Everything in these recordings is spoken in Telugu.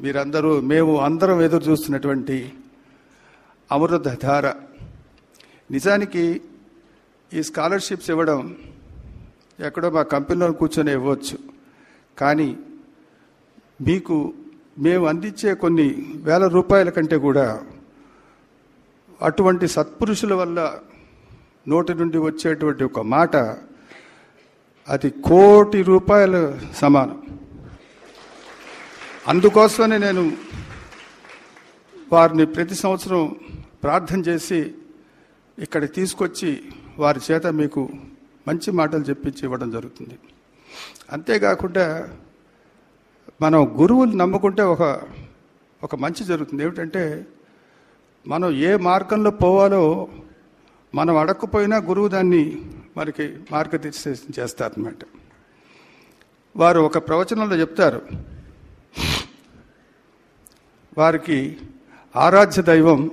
మీరందరూ మేము అందరం ఎదురు చూస్తున్నటువంటి అమృతధార. నిజానికి ఈ స్కాలర్షిప్స్ ఇవ్వడం ఎక్కడో మా కంపెనీలో కూర్చొని ఇవ్వచ్చు. కానీ మీకు మేము అందించే కొన్ని వేల రూపాయల కంటే కూడా అటువంటి సత్పురుషుల వల్ల నోటి నుండి వచ్చేటువంటి ఒక మాట అది కోటి రూపాయల సమానం. అందుకోసమనే నేను వారిని ప్రతి సంవత్సరం ప్రార్థన చేసి ఇక్కడ తీసుకొచ్చి వారి చేత మీకు మంచి మాటలు చెప్పించి ఇవ్వడం జరుగుతుంది. అంతేకాకుండా మనం గురువులు నమ్ముకుంటే ఒక ఒక మంచి జరుగుతుంది. ఏమిటంటే మనం ఏ మార్గంలో పోవాలో మనం అడగకపోయినా గురువు దాన్ని మనకి మార్గదర్శనం చేస్తారనమాట వారు ఒక ప్రవచనంలో చెప్తారు. వారికి ఆరాధ్య దైవం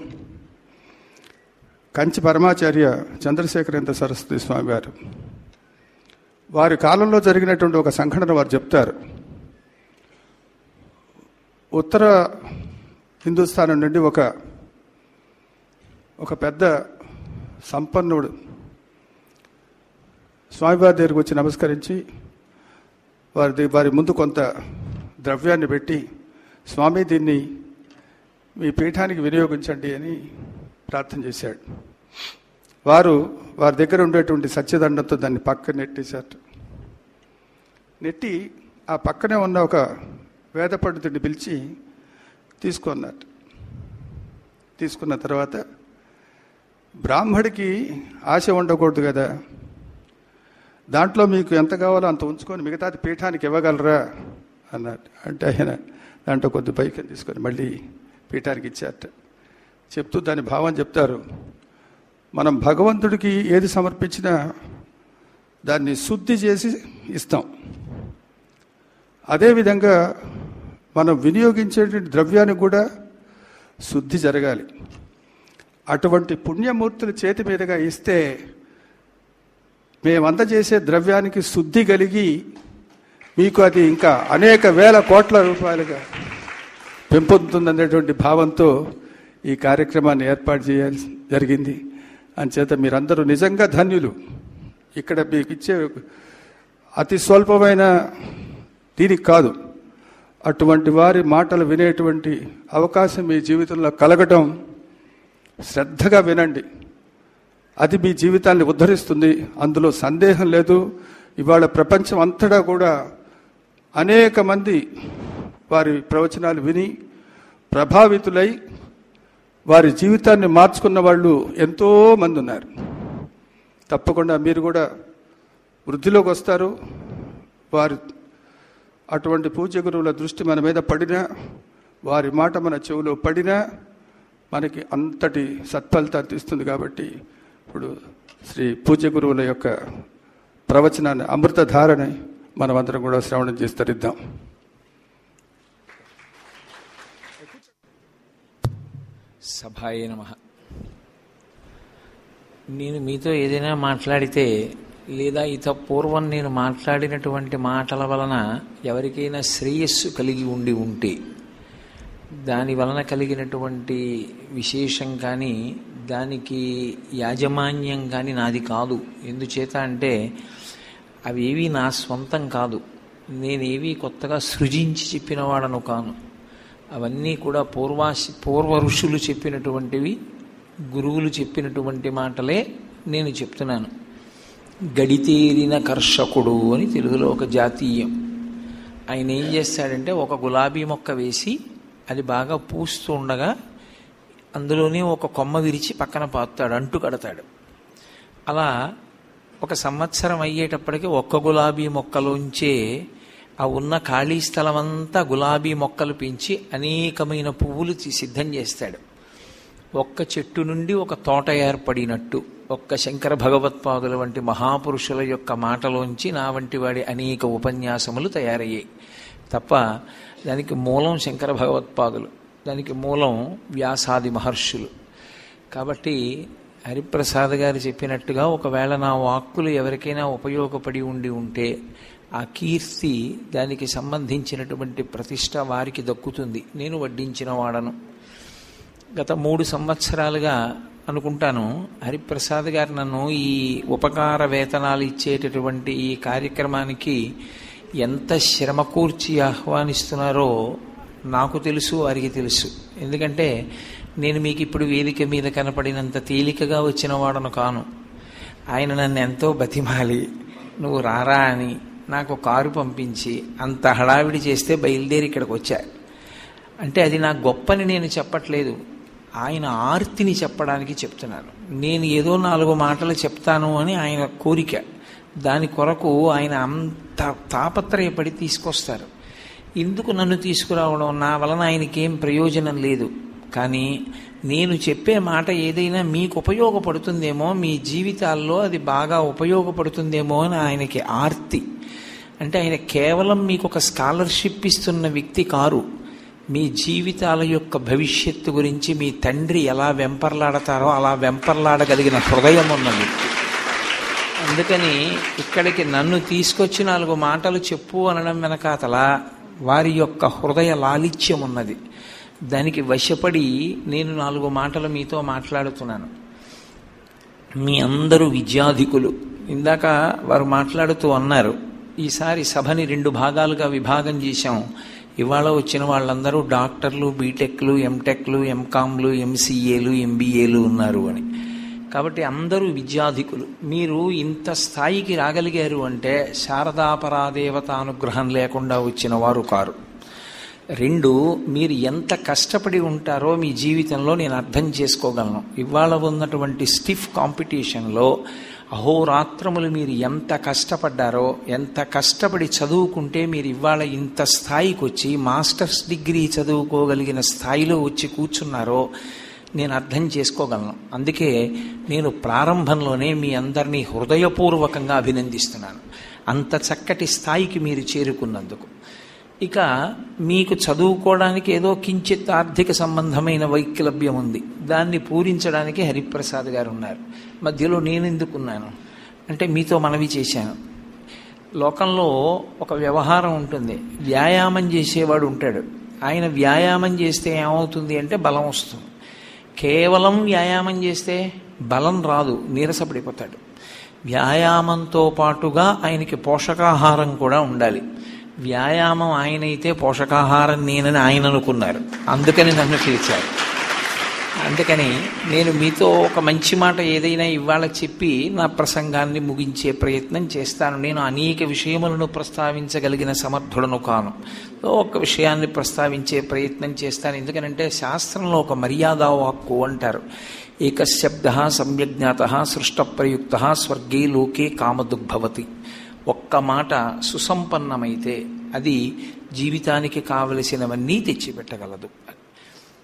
కంచి పరమాచార్య చంద్రశేఖరేంద్ర సరస్వతి స్వామి గారు. వారి కాలంలో జరిగినటువంటి ఒక సంఘటన వారు చెప్తారు. ఉత్తర హిందుస్థానం నుండి ఒక ఒక పెద్ద సంపన్నుడు స్వామివారి దగ్గరికి వచ్చి నమస్కరించి వారి వారి ముందు కొంత ద్రవ్యాన్ని పెట్టి స్వామి దీన్ని మీ పీఠానికి వినియోగించండి అని ప్రార్థన చేశాడు. వారు వారి దగ్గర ఉండేటువంటి సత్యదండంతో దాన్ని పక్క నెట్టేశారు. నెట్టి ఆ పక్కనే ఉన్న ఒక వేద పండితుడిని పిలిచి తీసుకున్నారు తీసుకున్న తర్వాత బ్రాహ్మడికి ఆశ ఉండకూడదు కదా. దాంట్లో మీకు ఎంత కావాలో అంత ఉంచుకొని మిగతాది పీఠానికి ఇవ్వగలరా? అన్నాడు. అంటే ఆయన దాంట్లో కొద్ది పైకి తీసుకొని మళ్ళీ పీఠానికి ఇచ్చారట. చెప్తూ దాని భావం చెప్తారు మనం భగవంతుడికి ఏది సమర్పించినా దాన్ని శుద్ధి చేసి ఇస్తాం. అదేవిధంగా మనం వినియోగించేటువంటి ద్రవ్యానికి కూడా శుద్ధి జరగాలి. అటువంటి పుణ్యమూర్తుల చేతి మీదుగా ఇస్తే మేము అందజేసే ద్రవ్యానికి శుద్ధి కలిగి మీకు అది ఇంకా అనేక వేల కోట్ల రూపాయలుగా పెంపొందుతుందనేటువంటి భావంతో ఈ కార్యక్రమాన్ని ఏర్పాటు చేయాల్సి జరిగింది. అంచేత మీరందరూ నిజంగా ధన్యులు. ఇక్కడ మీకు ఇచ్చే అతి స్వల్పమైన దీనికి కాదు. అటువంటి వారి మాటలు వినేటువంటి అవకాశం మీ జీవితంలో కలగటం శ్రద్ధగా వినండి. అది మీ జీవితాన్ని ఉద్ధరిస్తుంది. అందులో సందేహం లేదు. ఇవాళ ప్రపంచం అంతటా కూడా అనేక మంది వారి ప్రవచనాలు విని ప్రభావితులై వారి జీవితాన్ని మార్చుకున్న వాళ్ళు ఎంతో మంది ఉన్నారు. తప్పకుండా మీరు కూడా వృద్ధిలోకి వస్తారు. వారి అటువంటి పూజ గురువుల దృష్టి మన మీద పడినా వారి మాట మన చెవిలో పడినా మనకి అంతటి సత్ఫలితాన్ని ఇస్తుంది కాబట్టి ఇప్పుడు శ్రీ పూజ గురువుల యొక్క ప్రవచనాన్ని అమృతధారని మనమందరం కూడా శ్రవణం చేసి తరిద్దాం. సభాయ నమ. నేను మీతో ఏదైనా మాట్లాడితే లేదా ఇత పూర్వం నేను మాట్లాడినటువంటి మాటల వలన ఎవరికైనా శ్రేయస్సు కలిగి ఉండి ఉంటే దాని వలన కలిగినటువంటి విశేషం కానీ దానికి యాజమాన్యం కానీ నాది కాదు. ఎందుచేత అంటే అవేవి నా స్వంతం కాదు. నేనేవి కొత్తగా సృజించి చెప్పినవాడను కాను. అవన్నీ కూడా పూర్వాసి పూర్వ ఋషులు చెప్పినటువంటివి గురువులు చెప్పినటువంటి మాటలే నేను చెప్తున్నాను. గడితేరిన కర్షకుడు అని తెలుగులో ఒక జాతీయం. ఆయన ఏం చేస్తాడంటే ఒక గులాబీ మొక్క వేసి అది బాగా పూస్తూ ఉండగా అందులోనే ఒక కొమ్మ విరిచి పక్కన పాతాడు అంటు కడతాడు. అలా ఒక సంవత్సరం అయ్యేటప్పటికి ఒక్క గులాబీ మొక్కలోంచే ఆ ఉన్న ఖాళీ స్థలం అంతా గులాబీ మొక్కలు పెంచి అనేకమైన పువ్వులు సిద్ధం చేస్తాడు. ఒక్క చెట్టు నుండి ఒక తోట ఏర్పడినట్టు ఒక్క శంకర భగవత్పాదుల వంటి మహాపురుషుల యొక్క మాటలోంచి నా వంటి వాడి అనేక ఉపన్యాసములు తయారయ్యాయి. తప్ప దానికి మూలం శంకర భగవత్పాదులు దానికి మూలం వ్యాసాది మహర్షులు. కాబట్టి హరిప్రసాద్ గారు చెప్పినట్టుగా ఒకవేళ నా వాక్కులు ఎవరికైనా ఉపయోగపడి ఉండి ఉంటే ఆ కీర్తి దానికి సంబంధించినటువంటి ప్రతిష్ట వారికి దక్కుతుంది. నేను వడ్డించిన వాడను. గత మూడు సంవత్సరాలుగా అనుకుంటాను హరిప్రసాద్ గారు నన్ను ఈ ఉపకార వేతనాలు ఇచ్చేటటువంటి ఈ కార్యక్రమానికి ఎంత శ్రమ కూర్చి ఆహ్వానిస్తున్నారో నాకు తెలుసు వారికి తెలుసు. ఎందుకంటే నేను మీకు ఇప్పుడు వేదిక మీద కనపడినంత తేలికగా వచ్చిన వాడను కాను. ఆయన నన్ను ఎంతో బతిమాలి. నువ్వు రారా అని నాకు కారు పంపించి అంత హడావిడి చేస్తే బయలుదేరి ఇక్కడికి వచ్చా. అంటే అది నా గొప్పని నేను చెప్పట్లేదు. ఆయన ఆర్తిని చెప్పడానికి చెప్తున్నాను నేను ఏదో నాలుగు మాటలు చెప్తాను అని ఆయన కోరిక. దాని కొరకు ఆయన అంత తాపత్రయపడి తీసుకొస్తారు. ఎందుకు నన్ను తీసుకురావడం నా వలన ఆయనకేం ప్రయోజనం లేదు. కానీ నేను చెప్పే మాట ఏదైనా మీకు ఉపయోగపడుతుందేమో మీ జీవితాల్లో అది బాగా ఉపయోగపడుతుందేమో అని ఆయనకి ఆర్తి. అంటే ఆయన కేవలం మీకు ఒక స్కాలర్షిప్ ఇస్తున్న వ్యక్తి కారు. మీ జీవితాల యొక్క భవిష్యత్తు గురించి మీ తండ్రి ఎలా వెంపర్లాడతారో అలా వెంపర్లాడగలిగిన హృదయం ఉన్న వ్యక్తి. అందుకని ఇక్కడికి నన్ను తీసుకొచ్చి నాలుగు మాటలు చెప్పు అనడం వెనకాతల వారి యొక్క హృదయ లాలిత్యం ఉన్నది. దానికి వశపడి నేను నాలుగు మాటలు మీతో మాట్లాడుతున్నాను. మీ అందరూ విద్యాధికులు. ఇందాక వారు మాట్లాడుతూ అన్నారు ఈసారి సభని రెండు భాగాలుగా విభాగం చేశాం. ఇవాళ వచ్చిన వాళ్ళందరూ డాక్టర్లు బీటెక్లు ఎంటెక్లు ఎంకామ్లు ఎంసీఏలు ఎంబీఏలు ఉన్నారు అని. కాబట్టి అందరూ విద్యాధికులు. మీరు ఇంత స్థాయికి రాగలిగారు అంటే శారదాపరాదేవతానుగ్రహం లేకుండా వచ్చిన వారు కారు. రెండు మీరు ఎంత కష్టపడి ఉంటారో మీ జీవితంలో నేను అర్థం చేసుకోగలను. ఇవాళ ఉన్నటువంటి స్టిఫ్ కాంపిటీషన్లో అహోరాత్రములు మీరు ఎంత కష్టపడ్డారో ఎంత కష్టపడి చదువుకుంటే మీరు ఇవాళ ఇంత స్థాయికి వచ్చి మాస్టర్స్ డిగ్రీ చదువుకోగలిగిన స్థాయిలో వచ్చి కూర్చున్నారో నేను అర్థం చేసుకోగలను. అందుకే నేను ప్రారంభంలోనే మీ అందరినీ హృదయపూర్వకంగా అభినందిస్తున్నాను. అంత చక్కటి స్థాయికి మీరు చేరుకున్నందుకు. ఇక మీకు చదువుకోవడానికి ఏదో కించిత్ ఆర్థిక సంబంధమైన వైక్లభ్యం ఉంది. దాన్ని పూరించడానికి హరిప్రసాద్ గారు ఉన్నారు మధ్యలో నేను ఎందుకున్నాను అంటే మీతో మనవి చేశాను. లోకంలో ఒక వ్యవహారం ఉంటుంది. వ్యాయామం చేసేవాడు ఉంటాడు. ఆయన వ్యాయామం చేస్తే ఏమవుతుంది అంటే బలం వస్తుంది. కేవలం వ్యాయామం చేస్తే బలం రాదు నీరసపడిపోతాడు. వ్యాయామంతో పాటుగా ఆయనకి పోషకాహారం కూడా ఉండాలి. వ్యాయామం ఆయన అయితే పోషకాహారం నేనని ఆయన అనుకున్నారు. అందుకని నన్ను పిలిచారు. అందుకని నేను మీతో ఒక మంచి మాట ఏదైనా ఇవాళ చెప్పి నా ప్రసంగాన్ని ముగించే ప్రయత్నం చేస్తాను. నేను అనేక విషయములను ప్రస్తావించగలిగిన సమర్థుడను కాను. ఒక విషయాన్ని ప్రస్తావించే ప్రయత్నం చేస్తాను. ఎందుకనంటే శాస్త్రంలో ఒక మర్యాద వాక్కు అంటారు. ఏకశబ్ద సమ్యజ్ఞాత సృష్ట ప్రయుక్త స్వర్గే లోకే కామదుగ్భవతి. ఒక్క మాట సుసంపన్నమైతే అది జీవితానికి కావలసినవన్నీ తెచ్చిపెట్టగలదు.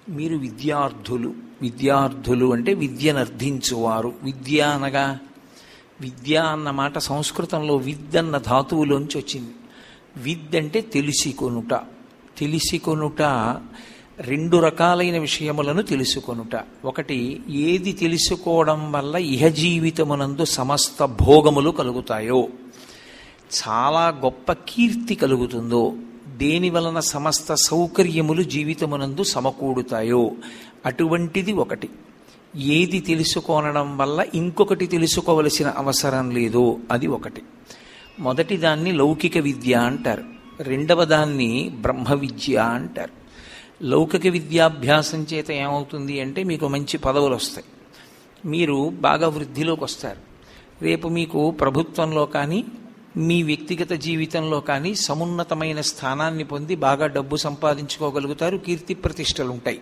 మీరు విద్యార్థులు విద్యార్థులు అంటే విద్యనర్థించువారు. విద్య అనగా విద్య అన్న మాట సంస్కృతంలో విద్యన్న ధాతువులోంచి వచ్చింది. విద్య అంటే తెలిసి కొనుట తెలిసి కొనుట రెండు రకాలైన విషయములను తెలుసుకొనుట. ఒకటి ఏది తెలుసుకోవడం వల్ల ఇహ జీవితమునందు సమస్త భోగములు కలుగుతాయో. చాలా గొప్ప కీర్తి కలుగుతుందో. దేని వలన సమస్త సౌకర్యములు జీవితమునందు సమకూడుతాయో? అటువంటిది ఒకటి. ఏది తెలుసుకోనడం వల్ల ఇంకొకటి తెలుసుకోవలసిన అవసరం లేదో అది ఒకటి. మొదటి దాన్ని లౌకిక విద్య అంటారు. రెండవ దాన్ని బ్రహ్మ విద్య అంటారు. లౌకిక విద్యాభ్యాసం చేత ఏమవుతుంది అంటే మీకు మంచి పదవులు వస్తాయి. మీరు బాగా వృద్ధిలోకి వస్తారు. రేపు మీకు ప్రభుత్వంలో కానీ మీ వ్యక్తిగత జీవితంలో కానీ సమున్నతమైన స్థానాన్ని పొంది బాగా డబ్బు సంపాదించుకోగలుగుతారు కీర్తి ప్రతిష్టలు ఉంటాయి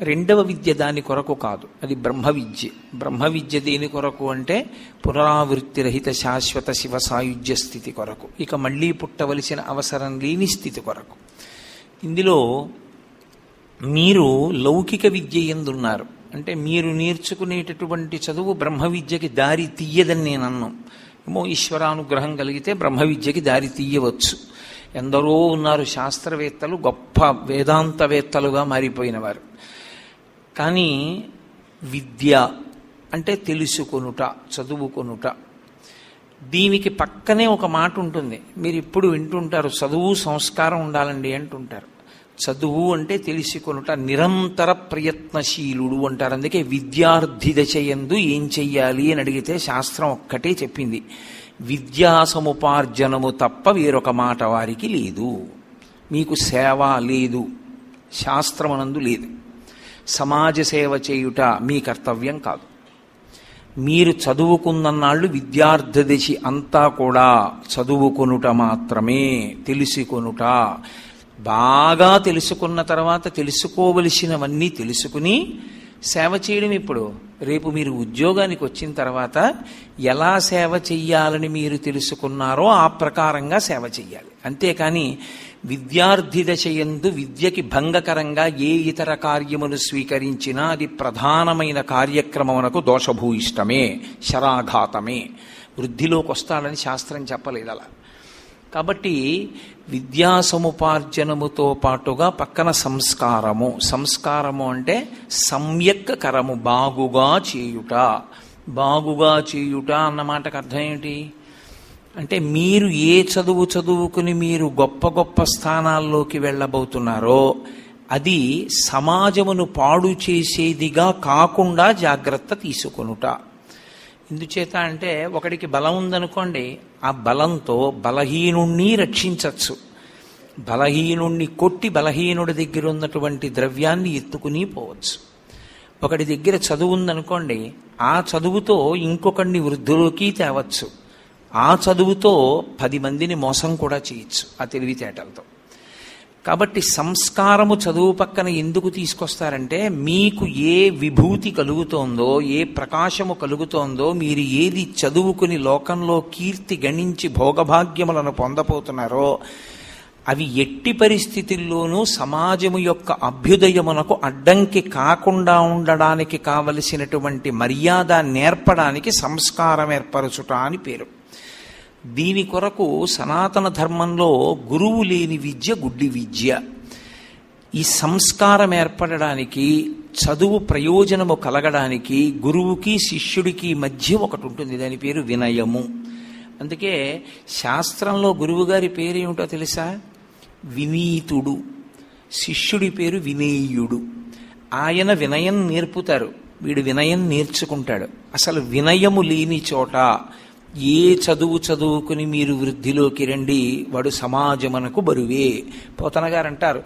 రెండవ విద్య దాని కొరకు కాదు అది బ్రహ్మ విద్య. బ్రహ్మ విద్య దేని కొరకు అంటే పునరావృత్తి రహిత శాశ్వత శివ సాయుధ్య స్థితి కొరకు. ఇక మళ్ళీ పుట్టవలసిన అవసరం లేని స్థితి కొరకు. ఇందులో మీరు లౌకిక విద్య ఎందున్నారు? అంటే మీరు నేర్చుకునేటటువంటి చదువు బ్రహ్మ విద్యకి దారి తీయదని నేను అన్నాను ఏమో ఈశ్వరానుగ్రహం కలిగితే బ్రహ్మ విద్యకి దారి తీయవచ్చు. ఎందరో ఉన్నారు శాస్త్రవేత్తలు గొప్ప వేదాంతవేత్తలుగా మారిపోయినవారు. కానీ విద్య అంటే తెలుసుకొనుట చదువుకొనుట. దీనికి పక్కనే ఒక మాట ఉంటుంది మీరు ఇప్పుడు వింటుంటారు చదువు సంస్కారం ఉండాలండి అంటుంటారు. చదువు అంటే తెలుసుకొనుట నిరంతర ప్రయత్నశీలుడు అంటారు. అందుకే విద్యార్థి దశయందు ఏం చెయ్యాలి అని అడిగితే శాస్త్రం ఒక్కటే చెప్పింది. విద్యా సముపార్జనము తప్ప వేరొక మాట వారికి లేదు. మీకు సేవ లేదు. శాస్త్రమనందు లేదు. సమాజ సేవ చేయుట మీ కర్తవ్యం కాదు. మీరు చదువుకున్నన్నాళ్ళు విద్యార్థి దశ అంతా కూడా చదువుకొనుట మాత్రమే తెలిసికొనుట. బాగా తెలుసుకున్న తర్వాత తెలుసుకోవలసినవన్నీ తెలుసుకుని సేవ చేయడం ఇప్పుడు. రేపు మీరు ఉద్యోగానికి వచ్చిన తర్వాత ఎలా సేవ చెయ్యాలని మీరు తెలుసుకున్నారో ఆ ప్రకారంగా సేవ చెయ్యాలి. అంతేకాని విద్యార్థి దశయందు విద్యకి భంగకరంగా ఏ ఇతర కార్యమును స్వీకరించినా అది ప్రధానమైన కార్యక్రమమునకు దోషభూయిష్టమే శరాఘాతమే. వృద్ధిలోకి వస్తాడని శాస్త్రం చెప్పలేదు అలా. కాబట్టి విద్యా సముపార్జనముతో పాటుగా పక్కన సంస్కారము. సంస్కారము అంటే సమ్యక్ కరము బాగుగా చేయుట. బాగుగా చేయుట అన్న మాటకు అర్థం ఏమిటి? అంటే మీరు ఏ చదువు చదువుకుని మీరు గొప్ప గొప్ప స్థానాల్లోకి వెళ్ళబోతున్నారో అది సమాజమును పాడు చేసేదిగా కాకుండా జాగ్రత్త తీసుకొనుట. ఎందుచేత అంటే ఒకడికి బలం ఉందనుకోండి ఆ బలంతో బలహీనుణ్ణి రక్షించవచ్చు బలహీనుణ్ణి కొట్టి బలహీనుడి దగ్గర ఉన్నటువంటి ద్రవ్యాన్ని ఎత్తుకుని పోవచ్చు. ఒకడి దగ్గర చదువు ఉందనుకోండి ఆ చదువుతో ఇంకొకడిని వృద్ధిలోకి తేవచ్చు. ఆ చదువుతో పది మందిని మోసం కూడా చేయొచ్చు ఆ తెలివితేటలతో. కాబట్టి సంస్కారము చదువు పక్కన ఎందుకు తీసుకొస్తారంటే మీకు ఏ విభూతి కలుగుతోందో ఏ ప్రకాశము కలుగుతోందో మీరు ఏది చదువుకుని లోకంలో కీర్తి గణించి భోగభాగ్యములను పొందపోతున్నారో అవి ఎట్టి పరిస్థితుల్లోనూ సమాజము యొక్క అభ్యుదయమునకు అడ్డంకి కాకుండా ఉండడానికి కావలసినటువంటి మర్యాద నేర్పడానికి సంస్కారం ఏర్పరచుట అని పేరు. దీని కొరకు సనాతన ధర్మంలో గురువు లేని విద్య గుడ్డి విద్య. ఈ సంస్కారం ఏర్పడడానికి చదువు ప్రయోజనము కలగడానికి గురువుకి శిష్యుడికి మధ్య ఒకటి ఉంటుంది. దాని పేరు వినయము. అందుకే శాస్త్రంలో గురువుగారి పేరు ఏమిటో తెలుసా? వినీతుడు. శిష్యుడి పేరు వినేయుడు. ఆయన వినయం నేర్పుతారు. వీడు వినయం నేర్చుకుంటాడు. అసలు వినయము లేని చోట ఏ చదువు చదువుకుని మీరు వృద్ధిలోకి రండి వాడు సమాజమునకు బరువే. పోతన గారు అంటారు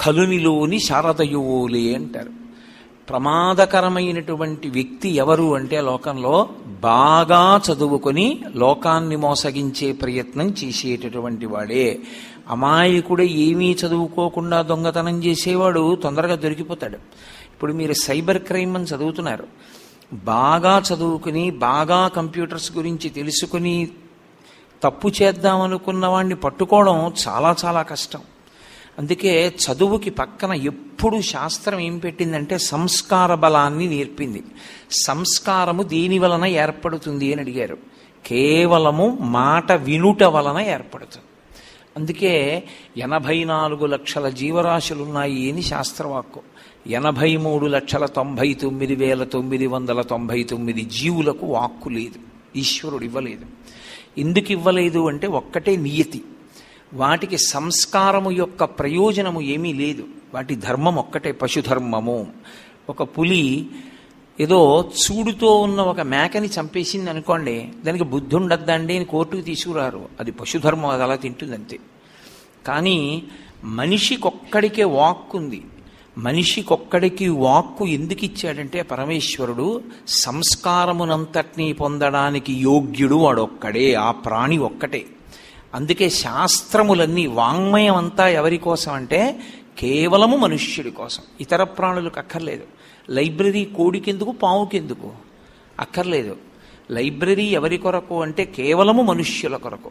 కలునిలోని శారదయువులే అంటారు. ప్రమాదకరమైనటువంటి వ్యక్తి ఎవరు అంటే లోకంలో బాగా చదువుకొని లోకాన్ని మోసగించే ప్రయత్నం చేసేటటువంటి వాడే. అమాయకుడు ఏమీ చదువుకోకుండా దొంగతనం చేసేవాడు తొందరగా దొరికిపోతాడు. ఇప్పుడు మీరు సైబర్ క్రైమ్ అని చదువుతున్నారు. బాగా చదువుకుని బాగా కంప్యూటర్స్ గురించి తెలుసుకుని తప్పు చేద్దామనుకున్న వాడిని పట్టుకోవడం చాలా చాలా కష్టం. అందుకే చదువుకి పక్కన ఎప్పుడు శాస్త్రం ఏం పెట్టిందంటే సంస్కార బలాన్ని నేర్పింది. సంస్కారము దేని వలన ఏర్పడుతుంది అని అడిగారు. కేవలము మాట వినుట వలన ఏర్పడుతుంది. అందుకే ఎనభై నాలుగు లక్షల జీవరాశులున్నాయి అని శాస్త్రవాక్కు. ఎనభై మూడు లక్షల తొంభై తొమ్మిది వేల తొమ్మిది వందల తొంభై తొమ్మిది జీవులకు వాక్కు లేదు. ఈశ్వరుడు ఇవ్వలేదు. ఎందుకు ఇవ్వలేదు అంటే ఒక్కటే నియతి. వాటికి సంస్కారము యొక్క ప్రయోజనము ఏమీ లేదు. వాటి ధర్మం ఒక్కటే పశుధర్మము. ఒక పులి ఏదో చూడుతో ఉన్న ఒక మేకని చంపేసింది అనుకోండి దానికి బుద్ధి ఉండద్దండి అని కోర్టుకు తీసుకురారు. అది పశుధర్మం అది అలా తింటుందంతే. కానీ మనిషికొక్కడికే వాక్కు ఉంది మనిషికొక్కడికి వాక్కు ఎందుకు ఇచ్చాడంటే పరమేశ్వరుడు సంస్కారమునంతటినీ పొందడానికి యోగ్యుడు వాడొక్కడే ఆ ప్రాణి ఒక్కటే. అందుకే శాస్త్రములన్నీ వాంగ్మయం అంతా ఎవరి కోసం అంటే కేవలము మనుష్యుడి కోసం. ఇతర ప్రాణులకు అక్కర్లేదు. లైబ్రరీ కోడికెందుకు పావుకెందుకు? అక్కర్లేదు. లైబ్రరీ ఎవరి కొరకు అంటే కేవలము మనుష్యుల కొరకు.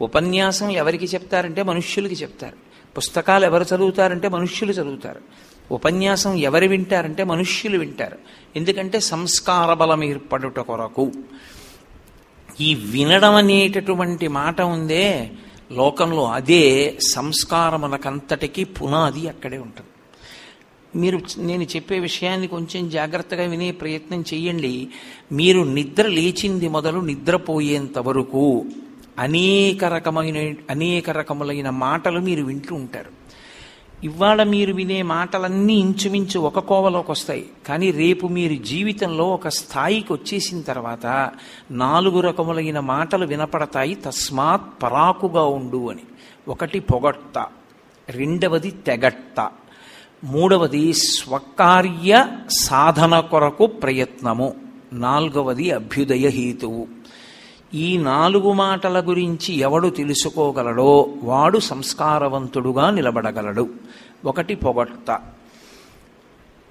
ఉపన్యాసం ఎవరికి చెప్తారంటే మనుష్యులకి చెప్తారు. పుస్తకాలు ఎవరు చదువుతారంటే మనుష్యులు చదువుతారు. ఉపన్యాసం ఎవరు వింటారంటే మనుష్యులు వింటారు. ఎందుకంటే సంస్కార బలం ఏర్పడుట కొరకు. ఈ వినడం అనేటటువంటి మాట ఉందే లోకంలో అదే సంస్కారమునకంతటికి పునాది అక్కడే ఉంటుంది. మీరు నేను చెప్పే విషయాన్ని కొంచెం జాగ్రత్తగా వినే ప్రయత్నం చేయండి. మీరు నిద్ర లేచింది మొదలు నిద్రపోయేంత వరకు అనేక రకమైన అనేక రకములైన మాటలు మీరు వింటూ ఉంటారు. ఇవాళ మీరు వినే మాటలన్నీ ఇంచుమించు ఒక కోవలోకి వస్తాయి. కానీ రేపు మీరు జీవితంలో ఒక స్థాయికి వచ్చేసిన తర్వాత నాలుగు రకములైన మాటలు వినపడతాయి. తస్మాత్ పరాకుగా ఉండు అని. ఒకటి పొగట్ట రెండవది తెగట్ట మూడవది స్వకార్య సాధన కొరకు ప్రయత్నము నాలుగవది అభ్యుదయ హేతువు. ఈ నాలుగు మాటల గురించి ఎవడు తెలుసుకోగలడో వాడు సంస్కారవంతుడుగా నిలబడగలడు. ఒకటి పొగడ్త.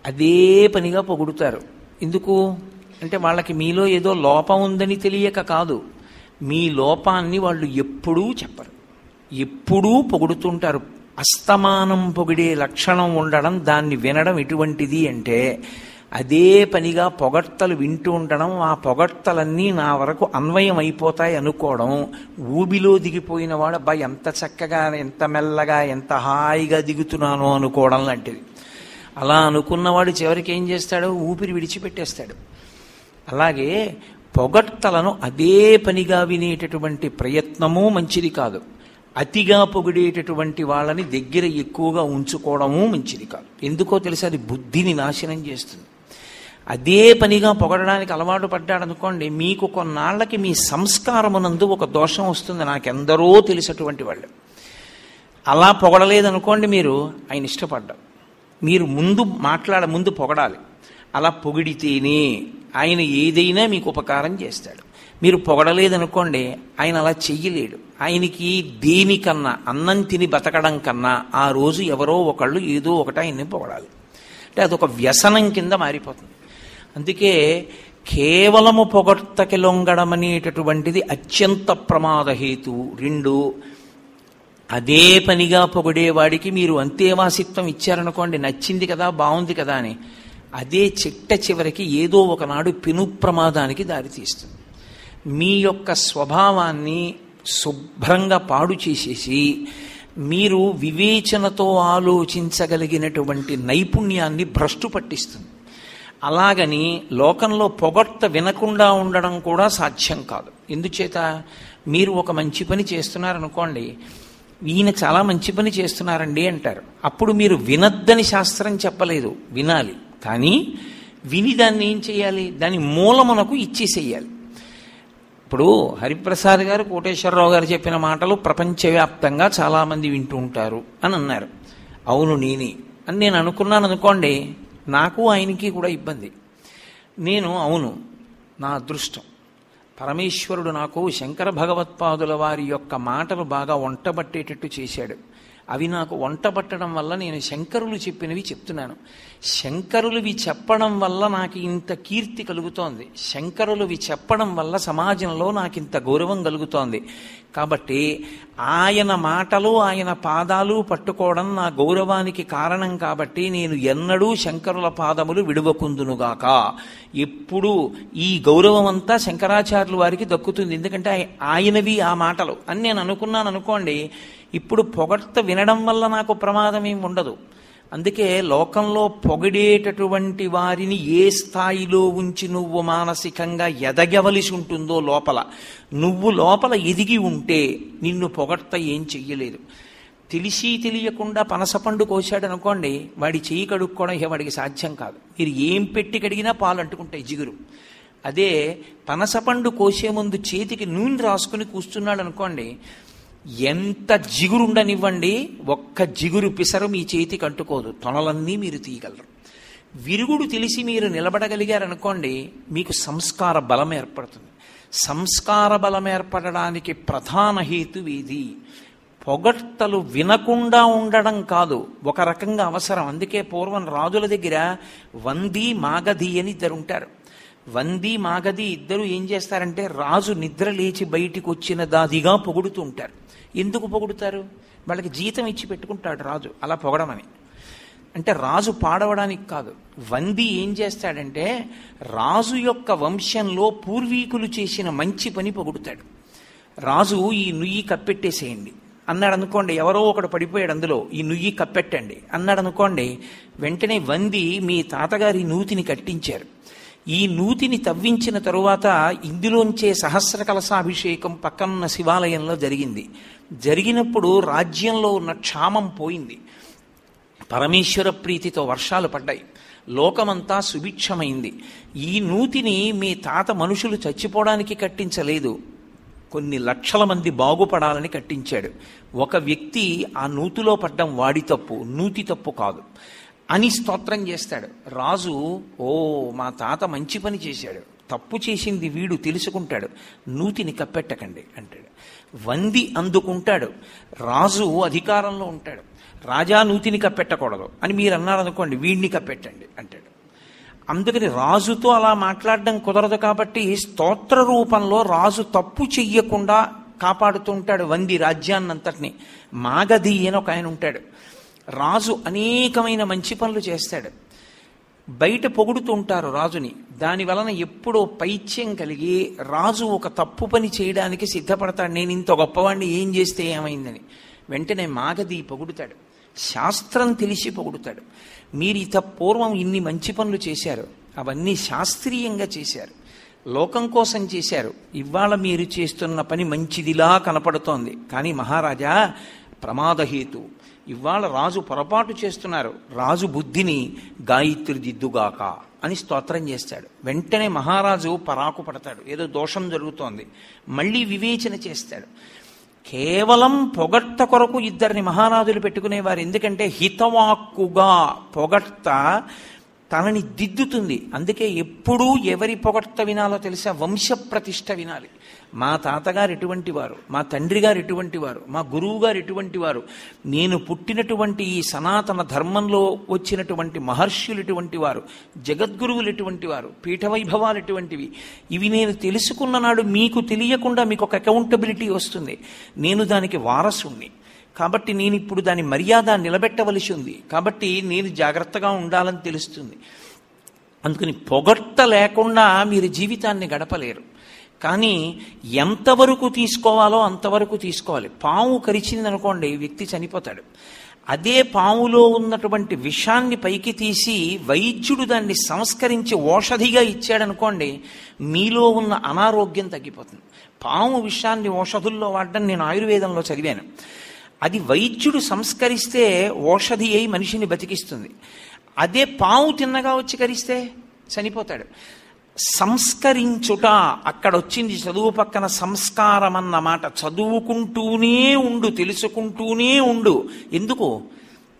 అదే పనిగా పొగుడుతారు. ఎందుకు? అంటే వాళ్ళకి మీలో ఏదో లోపం ఉందని తెలియక కాదు. మీ లోపాన్ని వాళ్ళు ఎప్పుడూ చెప్పరు. ఎప్పుడూ పొగుడుతుంటారు. అస్తమానం పొగిడే లక్షణం ఉండడం దాన్ని వినడం ఎటువంటిది అంటే అదే పనిగా పొగడ్తలు వింటూ ఉండడం ఆ పొగడ్తలన్నీ నా వరకు అన్వయం అయిపోతాయి అనుకోవడం. ఊబిలో దిగిపోయిన వాడు అబ్బాయి ఎంత చక్కగా ఎంత మెల్లగా ఎంత హాయిగా దిగుతున్నానో అనుకోవడం లాంటిది. అలా అనుకున్నవాడు చివరికి ఏం చేస్తాడు? ఊపిరి విడిచిపెట్టేస్తాడు. అలాగే పొగడ్తలను అదే పనిగా వినేటటువంటి ప్రయత్నము మంచిది కాదు. అతిగా పొగిడేటటువంటి వాళ్ళని దగ్గర ఎక్కువగా ఉంచుకోవడము మంచిది కాదు. ఎందుకో తెలిసి? అది బుద్ధిని నాశనం చేస్తుంది. అదే పనిగా పొగడడానికి అలవాటు పడ్డాడు అనుకోండి మీకు కొన్నాళ్ళకి మీ సంస్కారమునందు ఒక దోషం వస్తుంది. నాకెందరో తెలిసినటువంటి వాళ్ళు. అలా పొగడలేదనుకోండి మీరు ఆయన ఇష్టపడ్డారు. మీరు ముందు మాట్లాడ ముందు పొగడాలి. అలా పొగిడితేనే ఆయన ఏదైనా మీకు ఉపకారం చేస్తాడు. మీరు పొగడలేదనుకోండి ఆయన అలా చెయ్యలేడు. ఆయనకి దేనికన్నా అన్నం తిని బతకడం కన్నా ఆ రోజు ఎవరో ఒకళ్ళు ఏదో ఒకటి ఆయన్ని పొగడాలి. అంటే అదొక వ్యసనం కింద మారిపోతుంది. అందుకే కేవలము పొగడ్తకి లొంగడమనేటటువంటిది అత్యంత ప్రమాదహేతు రెండు అదే పనిగా పొగిడేవాడికి మీరు అంతేవాసిత్వం ఇచ్చారనుకోండి నచ్చింది కదా బాగుంది కదా అని. అదే చిట్ట చివరికి ఏదో ఒకనాడు పెను ప్రమాదానికి దారితీస్తుంది మీ యొక్క స్వభావాన్ని శుభ్రంగా పాడు చేసేసి మీరు వివేచనతో ఆలోచించగలిగినటువంటి నైపుణ్యాన్ని భ్రష్టు పట్టిస్తుంది. అలాగని లోకంలో పొగట్ట వినకుండా ఉండడం కూడా సాధ్యం కాదు. ఎందుచేత? మీరు ఒక మంచి పని చేస్తున్నారనుకోండి ఈయన చాలా మంచి పని చేస్తున్నారండి అంటారు. అప్పుడు మీరు వినద్దని శాస్త్రం చెప్పలేదు వినాలి. కానీ విని దాన్ని ఏం చేయాలి? దాని మూలమునకు ఇచ్చేసేయాలి. ఇప్పుడు హరిప్రసాద్ గారు కోటేశ్వరరావు గారు చెప్పిన మాటలు ప్రపంచవ్యాప్తంగా చాలామంది వింటూ ఉంటారు అని అన్నారు. అవును నేనే. అని నేను అనుకున్నాను అనుకోండి నాకు ఆయనకి కూడా ఇబ్బంది. నేను అవును నా అదృష్టం. పరమేశ్వరుడు నాకు శంకర భగవత్పాదుల వారి యొక్క మాటలు బాగా వంటబట్టేటట్టు చేశాడు. అవి నాకు వంట పట్టడం వల్ల నేను శంకరులు చెప్పినవి చెప్తున్నాను. శంకరులవి చెప్పడం వల్ల నాకు ఇంత కీర్తి కలుగుతోంది. శంకరులవి చెప్పడం వల్ల సమాజంలో నాకు ఇంత గౌరవం కలుగుతోంది. కాబట్టి ఆయన మాటలు ఆయన పాదాలు పట్టుకోవడం నా గౌరవానికి కారణం కాబట్టి నేను ఎన్నడూ శంకరుల పాదములు విడువకుందునుగాక. ఎప్పుడు ఈ గౌరవం అంతా శంకరాచార్యుల వారికి దక్కుతుంది. ఎందుకంటే ఆయనవి ఆ మాటలు. అని నేను అనుకున్నాను అనుకోండి ఇప్పుడు పొగడ్త వినడం వల్ల నాకు ప్రమాదం ఏం ఉండదు. అందుకే లోకంలో పొగిడేటటువంటి వారిని ఏ స్థాయిలో ఉంచి నువ్వు మానసికంగా ఎదగవలసి ఉంటుందో లోపల నువ్వు లోపల ఎదిగి ఉంటే నిన్ను పొగడ్త ఏం చెయ్యలేదు. తెలిసి తెలియకుండా పనసపండు కోశాడు అనుకోండి వాడి చెయ్యి కడుక్కోవడం ఇక వాడికి సాధ్యం కాదు. మీరు ఏం పెట్టి కడిగినా పాలు అంటుకుంటాయి జిగురు. అదే పనసపండు కోసే ముందు చేతికి నూనె రాసుకుని కూర్చున్నాడు అనుకోండి ఎంత జిగురుండనివ్వండి ఒక్క జిగురు పిసరు మీ చేతికి అంటుకోదు. తొనలన్నీ మీరు తీయగలరు. విరుగుడు తెలిసి మీరు నిలబడగలిగారనుకోండి మీకు సంస్కార బలం ఏర్పడుతుంది. సంస్కార బలం ఏర్పడడానికి ప్రధాన హేతు ఇది పొగట్టలు వినకుండా ఉండడం కాదు ఒక రకంగా అవసరం. అందుకే పూర్వం రాజుల దగ్గర వంది మాగధి అని ఇద్దరు ఉంటారు వంది మాగధి ఇద్దరు ఏం చేస్తారంటే రాజు నిద్ర లేచి బయటికి వచ్చిన దాదిగా పొగుడుతూ ఉంటారు. ఎందుకు పొగుడుతారు? వాళ్ళకి జీతం ఇచ్చి పెట్టుకుంటాడు రాజు. అలా పొగడమని అంటే రాజు పాడవడానికి కాదు. వంది ఏం చేస్తాడంటే రాజు యొక్క వంశంలో పూర్వీకులు చేసిన మంచి పని పొగుడుతాడు. రాజు ఈ నుయ్యి కప్పెట్టేసేయండి. అన్నాడు అనుకోండి ఎవరో ఒకడు పడిపోయాడు అందులో ఈ నుయ్యి కప్పెట్టండి. అన్నాడు అనుకోండి వెంటనే వంది మీ తాతగారి నూతిని కట్టించారు. ఈ నూతిని తవ్వించిన తరువాత ఇందులోంచే సహస్ర కలశాభిషేకం పక్కనున్న శివాలయంలో జరిగింది. జరిగినప్పుడు రాజ్యంలో ఉన్న క్షామం పోయింది. పరమేశ్వర ప్రీతితో వర్షాలు పడ్డాయి. లోకమంతా సుభిక్షమైంది. ఈ నూతిని మీ తాత మనుషులు చచ్చిపోవడానికి కట్టించలేదు. కొన్ని లక్షల మంది బాగుపడాలని కట్టించాడు. ఒక వ్యక్తి ఆ నూతిలో పడ్డం వాడి తప్పు నూతి తప్పు కాదు. అని స్తోత్రం చేస్తాడు. రాజు ఓ మా తాత మంచి పని చేశాడు. తప్పు చేసింది వీడు తెలుసుకుంటాడు. నూతిని కప్పెట్టకండి అంటాడు. వంది అందుకుంటాడు. రాజు అధికారంలో ఉంటాడు. రాజా నూతిని కప్పెట్టకూడదు. అని మీరు అన్నారనుకోండి వీడిని కప్పెట్టండి అంటాడు. అందుకని రాజుతో అలా మాట్లాడడం కుదరదు కాబట్టి స్తోత్ర రూపంలో రాజు తప్పు చెయ్యకుండా కాపాడుతుంటాడు వంది రాజ్యాన్నంతటిని. మాగధి అని ఒక ఆయన ఉంటాడు. రాజు అనేకమైన మంచి పనులు చేస్తాడు. బయట పొగుడుతుంటారు రాజుని. దాని వలన ఎప్పుడో పైత్యం కలిగి రాజు ఒక తప్పు పని చేయడానికి సిద్ధపడతాడు. నేను ఇంత గొప్పవాడిని ఏం చేస్తే ఏమైందని. వెంటనే మాగధి పొగుడుతాడు. శాస్త్రం తెలిసి పొగుడుతాడు. మీరు ఇత పూర్వం ఇన్ని మంచి పనులు చేశారు. అవన్నీ శాస్త్రీయంగా చేశారు. లోకం కోసం చేశారు. ఇవాళ మీరు చేస్తున్న పని మంచిదిలా కనపడుతోంది. కానీ మహారాజా ప్రమాదహేతు. ఇవాళ రాజు పొరపాటు చేస్తున్నారు. రాజు బుద్ధిని గాయత్రి దిద్దుగాక అని స్తోత్రం చేస్తాడు. వెంటనే మహారాజు పరాకు పడతాడు. ఏదో దోషం జరుగుతోంది. మళ్ళీ వివేచన చేస్తాడు. కేవలం పొగట్ట కొరకు ఇద్దరిని మహారాజులు పెట్టుకునేవారు. ఎందుకంటే హితవాక్కుగా పొగట్ట తనని దిద్దుతుంది. అందుకే ఎప్పుడూ ఎవరి పొగట్ట వినాలో తెలిసా? వంశ ప్రతిష్ట వినాలి. మా తాతగారు ఎటువంటి వారు మా తండ్రి గారు ఎటువంటి వారు మా గురువు గారు ఎటువంటి వారు నేను పుట్టినటువంటి ఈ సనాతన ధర్మంలో వచ్చినటువంటి మహర్షులు ఎటువంటి వారు జగద్గురువులు ఎటువంటి వారు పీఠవైభవాలు ఎటువంటివి ఇవి నేను తెలుసుకున్న నాడు మీకు తెలియకుండా మీకు ఒక అకౌంటబిలిటీ వస్తుంది. నేను దానికి వారసుణ్ణి. కాబట్టి నేను ఇప్పుడు దాని మర్యాద నిలబెట్టవలసి ఉంది. కాబట్టి నేను జాగ్రత్తగా ఉండాలని తెలుస్తుంది. అందుకని పొగట్ట లేకుండా మీరు జీవితాన్ని గడపలేరు. కానీ ఎంతవరకు తీసుకోవాలో అంతవరకు తీసుకోవాలి. పాము కరిచిందనుకోండి వ్యక్తి చనిపోతాడు. అదే పాములో ఉన్నటువంటి విషాన్ని పైకి తీసి వైద్యుడు దాన్ని సంస్కరించి ఓషధిగా ఇచ్చాడనుకోండి మీలో ఉన్న అనారోగ్యం తగ్గిపోతుంది. పాము విషాన్ని ఓషధుల్లో వాడడం నేను ఆయుర్వేదంలో చదివాను. అది వైద్యుడు సంస్కరిస్తే ఓషధి అయి మనిషిని బతికిస్తుంది. అదే పాము తిన్నగా వచ్చి కరిస్తే చనిపోతాడు. సంస్కరించుట అక్కడ వచ్చింది చదువు పక్కన సంస్కారం అన్న మాట. చదువుకుంటూనే ఉండు తెలుసుకుంటూనే ఉండు. ఎందుకు?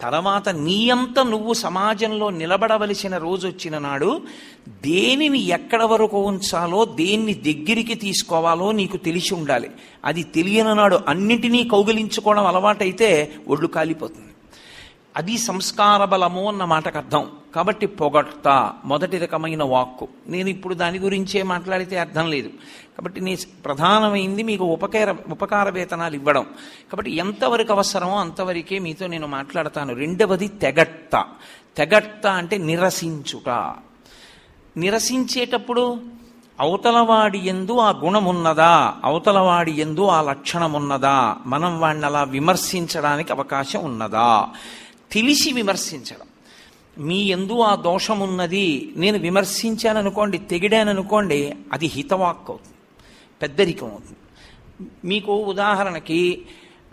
తర్వాత నీయంత నువ్వు సమాజంలో నిలబడవలసిన రోజు వచ్చిన నాడు దేనిని ఎక్కడ వరకు ఉంచాలో దేన్ని దగ్గరికి తీసుకోవాలో నీకు తెలిసి ఉండాలి. అది తెలియని నాడు అన్నిటినీ కౌగిలించుకోవడం అలవాటైతే ఒళ్ళు కాలిపోతుంది. అది సంస్కార బలము అన్న మాటకు అర్థం కాబట్టి పొగడ్త మొదటి రకమైన వాక్కు. నేను ఇప్పుడు దాని గురించే మాట్లాడితే అర్థం లేదు. కాబట్టి నీ ప్రధానమైంది మీకు ఉపకార ఉపకార వేతనాలు ఇవ్వడం. కాబట్టి ఎంతవరకు అవసరమో అంతవరకే మీతో నేను మాట్లాడతాను. రెండవది తెగట్ట తెగట్ట అంటే నిరసించుట. నిరసించేటప్పుడు అవతలవాడి ఎందు ఆ గుణమున్నదా? అవతలవాడి ఎందు ఆ లక్షణమున్నదా? మనం వాడిని అలా విమర్శించడానికి అవకాశం ఉన్నదా? తెలిసి విమర్శించడం. మీ ఎందు ఆ దోషమున్నది నేను విమర్శించాననుకోండి తెగిడాననుకోండి అది హితవాక్ అవుతుంది పెద్దరికం అవుతుంది మీకు ఉదాహరణకి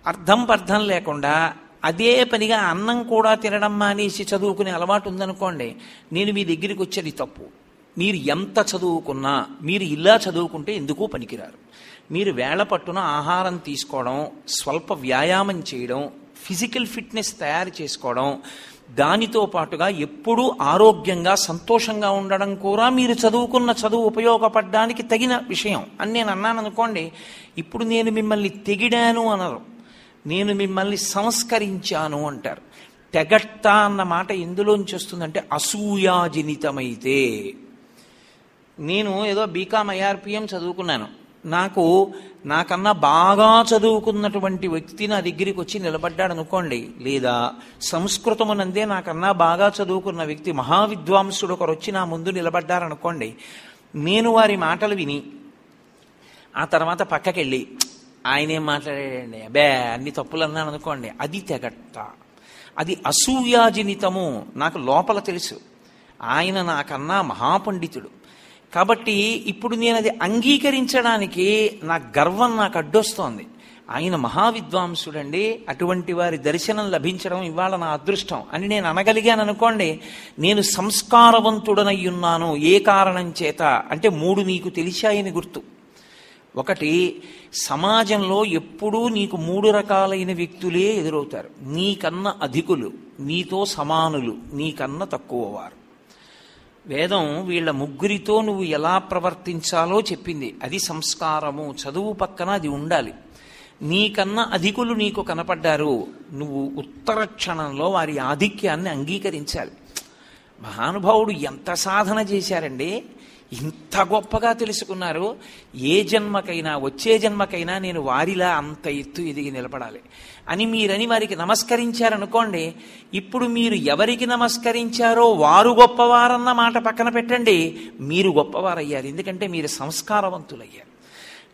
అర్థం పర్థం లేకుండా అదే పనిగా అన్నం కూడా తినడం మానేసి చదువుకునే అలవాటు ఉందనుకోండి నేను మీ దగ్గరికి వచ్చేది తప్పు. మీరు ఎంత చదువుకున్నా మీరు ఇలా చదువుకుంటే ఎందుకు పనికిరారు. మీరు వేళ పట్టున ఆహారం తీసుకోవడం స్వల్ప వ్యాయామం చేయడం ఫిజికల్ ఫిట్నెస్ తయారు చేసుకోవడం దానితో పాటుగా ఎప్పుడూ ఆరోగ్యంగా సంతోషంగా ఉండడం కూడా మీరు చదువుకున్న చదువు ఉపయోగపడడానికి తగిన విషయం. అని నేను అన్నాను అనుకోండి ఇప్పుడు నేను మిమ్మల్ని తెగిడాను అనరు. నేను మిమ్మల్ని సంస్కరించాను అంటారు. తెగట్ట అన్న మాట ఎందులోంచి వస్తుందంటే అసూయాజనితమైతే. నేను ఏదో బీకామ్ ఐఆర్పిఎం చదువుకున్నాను. నాకు నాకన్నా బాగా చదువుకున్నటువంటి వ్యక్తి నా దగ్గరికి వచ్చి నిలబడ్డాడు అనుకోండి లేదా సంస్కృతమునందే నాకన్నా బాగా చదువుకున్న వ్యక్తి మహావిద్వాంసుడు ఒకరు వచ్చి నా ముందు నిలబడ్డారనుకోండి నేను వారి మాటలు విని ఆ తర్వాత పక్కకెళ్ళి ఆయనేం మాట్లాడాడండి అబ్బే అన్ని తప్పులు అన్నాను అనుకోండి అది తెగట్ట అది అసూయాజనితము నాకు లోపల తెలుసు. ఆయన నాకన్నా మహాపండితుడు. కాబట్టి ఇప్పుడు నేను అది అంగీకరించడానికి నా గర్వం నాకు అడ్డొస్తోంది. ఆయన మహావిద్వాంసుడండి అటువంటి వారి దర్శనం లభించడం ఇవాళ నా అదృష్టం అని నేను అనగలిగాను అనుకోండి నేను సంస్కారవంతుడనై ఉన్నాను ఏ కారణం చేత? అంటే మూడు నీకు తెలిసాయని గుర్తు. ఒకటి సమాజంలో ఎప్పుడూ నీకు మూడు రకాలైన వ్యక్తులే ఎదురవుతారు. నీకన్నా అధికులు నీతో సమానులు నీకన్నా తక్కువ వారు. వేదం వీళ్ళ ముగ్గురితో నువ్వు ఎలా ప్రవర్తించాలో చెప్పింది. అది సంస్కారము. చదువు పక్కన అది ఉండాలి. నీకన్నా అధికులు నీకు కనపడ్డారు. నువ్వు ఉత్తర క్షణంలో వారి ఆధిక్యాన్ని అంగీకరించాలి. మహానుభావుడు ఎంత సాధన చేశారండి. ఇంత గొప్పగా తెలుసుకున్నారు. ఏ జన్మకైనా వచ్చే జన్మకైనా నేను వారిలా అంత ఎత్తు ఎదిగి నిలబడాలి. అని మీరని వారికి నమస్కరించారనుకోండి ఇప్పుడు మీరు ఎవరికి నమస్కరించారో వారు గొప్పవారన్న మాట పక్కన పెట్టండి మీరు గొప్పవారయ్యారు. ఎందుకంటే మీరు సంస్కారవంతులయ్యారు.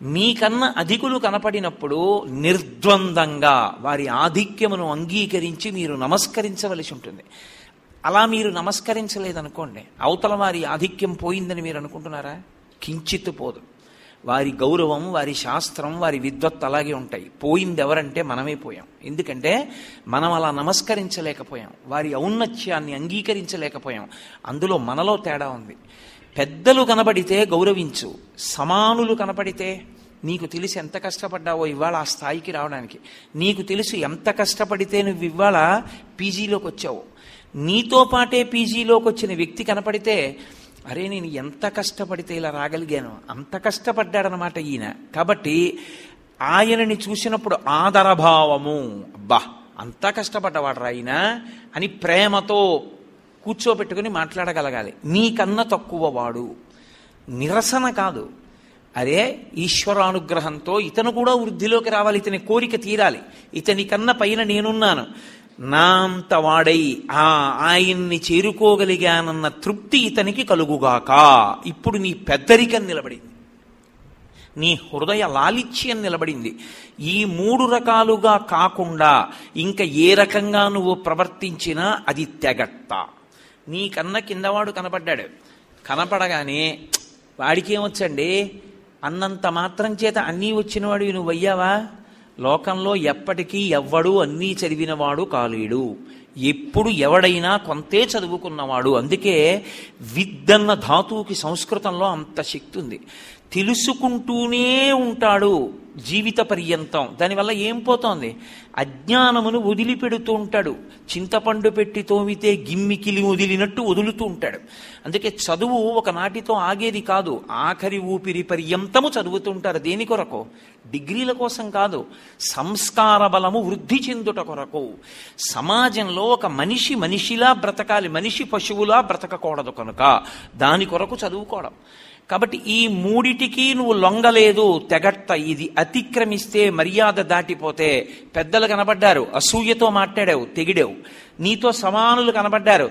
మీకన్నా అధికులు కనపడినప్పుడు నిర్ద్వందంగా వారి ఆధిక్యమును అంగీకరించి మీరు నమస్కరించవలసి ఉంటుంది. అలా మీరు నమస్కరించలేదనుకోండి అవతల వారి ఆధిక్యం పోయిందని మీరు అనుకుంటున్నారా? కించిత్ పోదు. వారి గౌరవం వారి శాస్త్రం వారి విద్వత్ అలాగే ఉంటాయి. పోయింది ఎవరంటే మనమే పోయాం. ఎందుకంటే మనం అలా నమస్కరించలేకపోయాం. వారి ఔన్నత్యాన్ని అంగీకరించలేకపోయాం. అందులో మనలో తేడా ఉంది. పెద్దలు కనబడితే గౌరవించు. సమానులు కనపడితే నీకు తెలిసి ఎంత కష్టపడ్డావో ఇవాళ ఆ స్థాయికి రావడానికి. నీకు తెలుసు ఎంత కష్టపడితే నువ్వు ఇవాళ పీజీలోకి వచ్చావు. నీతో పాటే పీజీలోకి వచ్చిన వ్యక్తి కనపడితే అరే నేను ఎంత కష్టపడితే ఇలా రాగలిగాను అంత కష్టపడ్డాడనమాట ఈయన. కాబట్టి ఆయనని చూసినప్పుడు ఆదరభావము. అబ్బా అంత కష్టపడ్డవాడు ఆయన అని ప్రేమతో కూర్చోబెట్టుకుని మాట్లాడగలగాలి. నీకన్నా తక్కువ వాడు నిరసన కాదు. అరే ఈశ్వరానుగ్రహంతో ఇతను కూడా వృద్ధిలోకి రావాలి ఇతని కోరిక తీరాలి. ఇతని కన్నా పైన నేనున్నాను. నా అంత వాడై ఆ ఆయన్ని చేరుకోగలిగానన్న తృప్తి ఇతనికి కలుగుగాక. ఇప్పుడు నీ పెద్దరికం నిలబడింది. నీ హృదయ లాలిత్యం నిలబడింది. ఈ మూడు రకాలుగా కాకుండా ఇంకా ఏ రకంగా నువ్వు ప్రవర్తించినా అది తెగట్ట నీకన్న కిందవాడు కనపడ్డాడు. కనపడగానే వాడికేమొచ్చండి అన్నంత మాత్రం చేత అన్నీ వచ్చినవాడు నువ్వు అయ్యావా లోకంలో ఎప్పటికీ ఎవ్వడు అన్నీ చదివినవాడు కాలేడు. ఎప్పుడు ఎవడైనా కొంతే చదువుకున్నవాడు. అందుకే విద్దన్న ధాతువుకి సంస్కృతంలో అంత శక్తి ఉంది తెలుసుకుంటూనే ఉంటాడు జీవిత పర్యంతం. దానివల్ల ఏం పోతోంది? అజ్ఞానమును వదిలిపెడుతూ ఉంటాడు. చింతపండు పెట్టి తోమితే గిమ్మికిలి వదిలినట్టు వదులుతూ ఉంటాడు. అందుకే చదువు ఒకనాటితో ఆగేది కాదు. ఆఖరి ఊపిరి పర్యంతము చదువుతుంటారు దేని కొరకు? డిగ్రీల కోసం కాదు సంస్కార బలము వృద్ధి చెందుట కొరకు. సమాజంలో ఒక మనిషి మనిషిలా బ్రతకాలి మనిషి పశువులా బ్రతకకూడదు కనుక దాని కొరకు చదువుకోవడం. కాబట్టి ఈ మూడిటికి నువ్వు లొంగలేదు తెగట్ట ఇది అతిక్రమిస్తే మర్యాద దాటిపోతే పెద్దలు కనబడ్డారు అసూయతో మాట్లాడావు తెగిడావు. నీతో సమానులు కనబడ్డారు.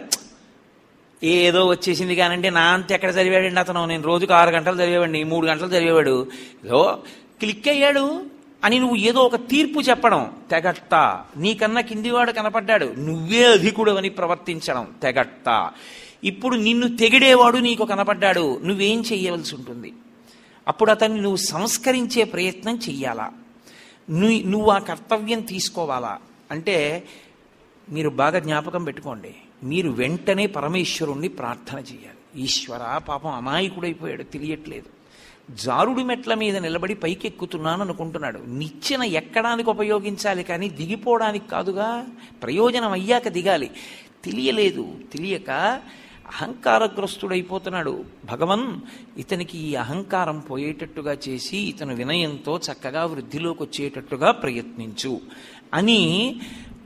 ఏదో వచ్చేసింది కానండి నా అంత ఎక్కడ చదివాడండి అతను? నేను రోజుకు ఆరు గంటలు చదివేవాడిని మూడు గంటలు చదివేవాడు. ఏదో క్లిక్ అయ్యాడు అని నువ్వు ఏదో ఒక తీర్పు చెప్పడం తెగట్ట. నీకన్నా కిందివాడు కనపడ్డాడు. నువ్వే అధికుడు అని ప్రవర్తించడం తెగట్ట. ఇప్పుడు నిన్ను తెగిడేవాడు నీకు కనపడ్డాడు. నువ్వేం చెయ్యవలసి ఉంటుంది? అప్పుడు అతన్ని నువ్వు సంస్కరించే ప్రయత్నం చెయ్యాలా? నువ్వు నువ్వు ఆ కర్తవ్యం తీసుకోవాలా? అంటే మీరు బాగా జ్ఞాపకం పెట్టుకోండి. మీరు వెంటనే పరమేశ్వరుణ్ణి ప్రార్థన చేయాలి ఈశ్వర పాపం అమాయకుడైపోయాడు. తెలియట్లేదు. జారుడు మెట్ల మీద నిలబడి పైకెక్కుతున్నాను అనుకుంటున్నాడు. నిచ్చెన ఎక్కడానికి ఉపయోగించాలి కానీ దిగిపోవడానికి కాదుగా ప్రయోజనం అయ్యాక దిగాలి. తెలియలేదు తెలియక అహంకారగ్రస్తుడైపోతున్నాడు. భగవన్ ఇతనికి ఈ అహంకారం పోయేటట్టుగా చేసి ఇతను వినయంతో చక్కగా వృద్ధిలోకి వచ్చేటట్టుగా ప్రయత్నించు. అని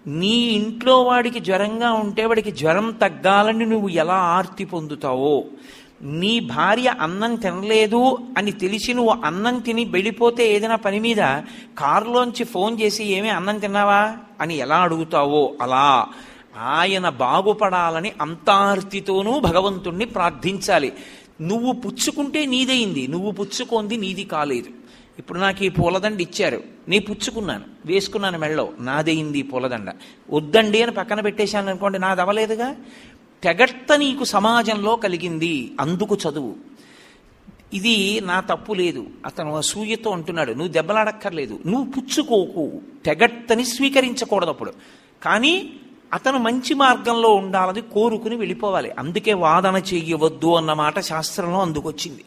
నీ ఇంట్లో వాడికి జ్వరంగా ఉంటే వాడికి జ్వరం తగ్గాలని నువ్వు ఎలా ఆర్తి పొందుతావో నీ భార్య అన్నం తినలేదు అని తెలిసి నువ్వు అన్నం తిని వెళ్ళిపోతే ఏదైనా పని మీద కారులోంచి ఫోన్ చేసి ఏమీ అన్నం తిన్నావా అని ఎలా అడుగుతావో అలా ఆయన బాగుపడాలని అంతార్తితోనూ భగవంతుణ్ణి ప్రార్థించాలి. నువ్వు పుచ్చుకుంటే నీదైంది నువ్వు పుచ్చుకోంది నీది కాలేదు. ఇప్పుడు నాకు ఈ పూలదండ ఇచ్చారు. నీ పుచ్చుకున్నాను వేసుకున్నాను మెళ్ళో. నాదైంది ఈ పూలదండ. వద్దండి అని పక్కన పెట్టేశాను అనుకోండి నాది అవలేదుగా తెగట్ట నీకు సమాజంలో కలిగింది అందుకు చదువు. ఇది నా తప్పు లేదు. అతను అసూయతో అంటున్నాడు నువ్వు దెబ్బలాడక్కర్లేదు. నువ్వు పుచ్చుకోకు. తెగట్టని స్వీకరించకూడదు అప్పుడు. కానీ అతను మంచి మార్గంలో ఉండాలని కోరుకుని వెళ్ళిపోవాలి. అందుకే వాదన చెయ్యవద్దు అన్నమాట శాస్త్రంలో అందుకొచ్చింది.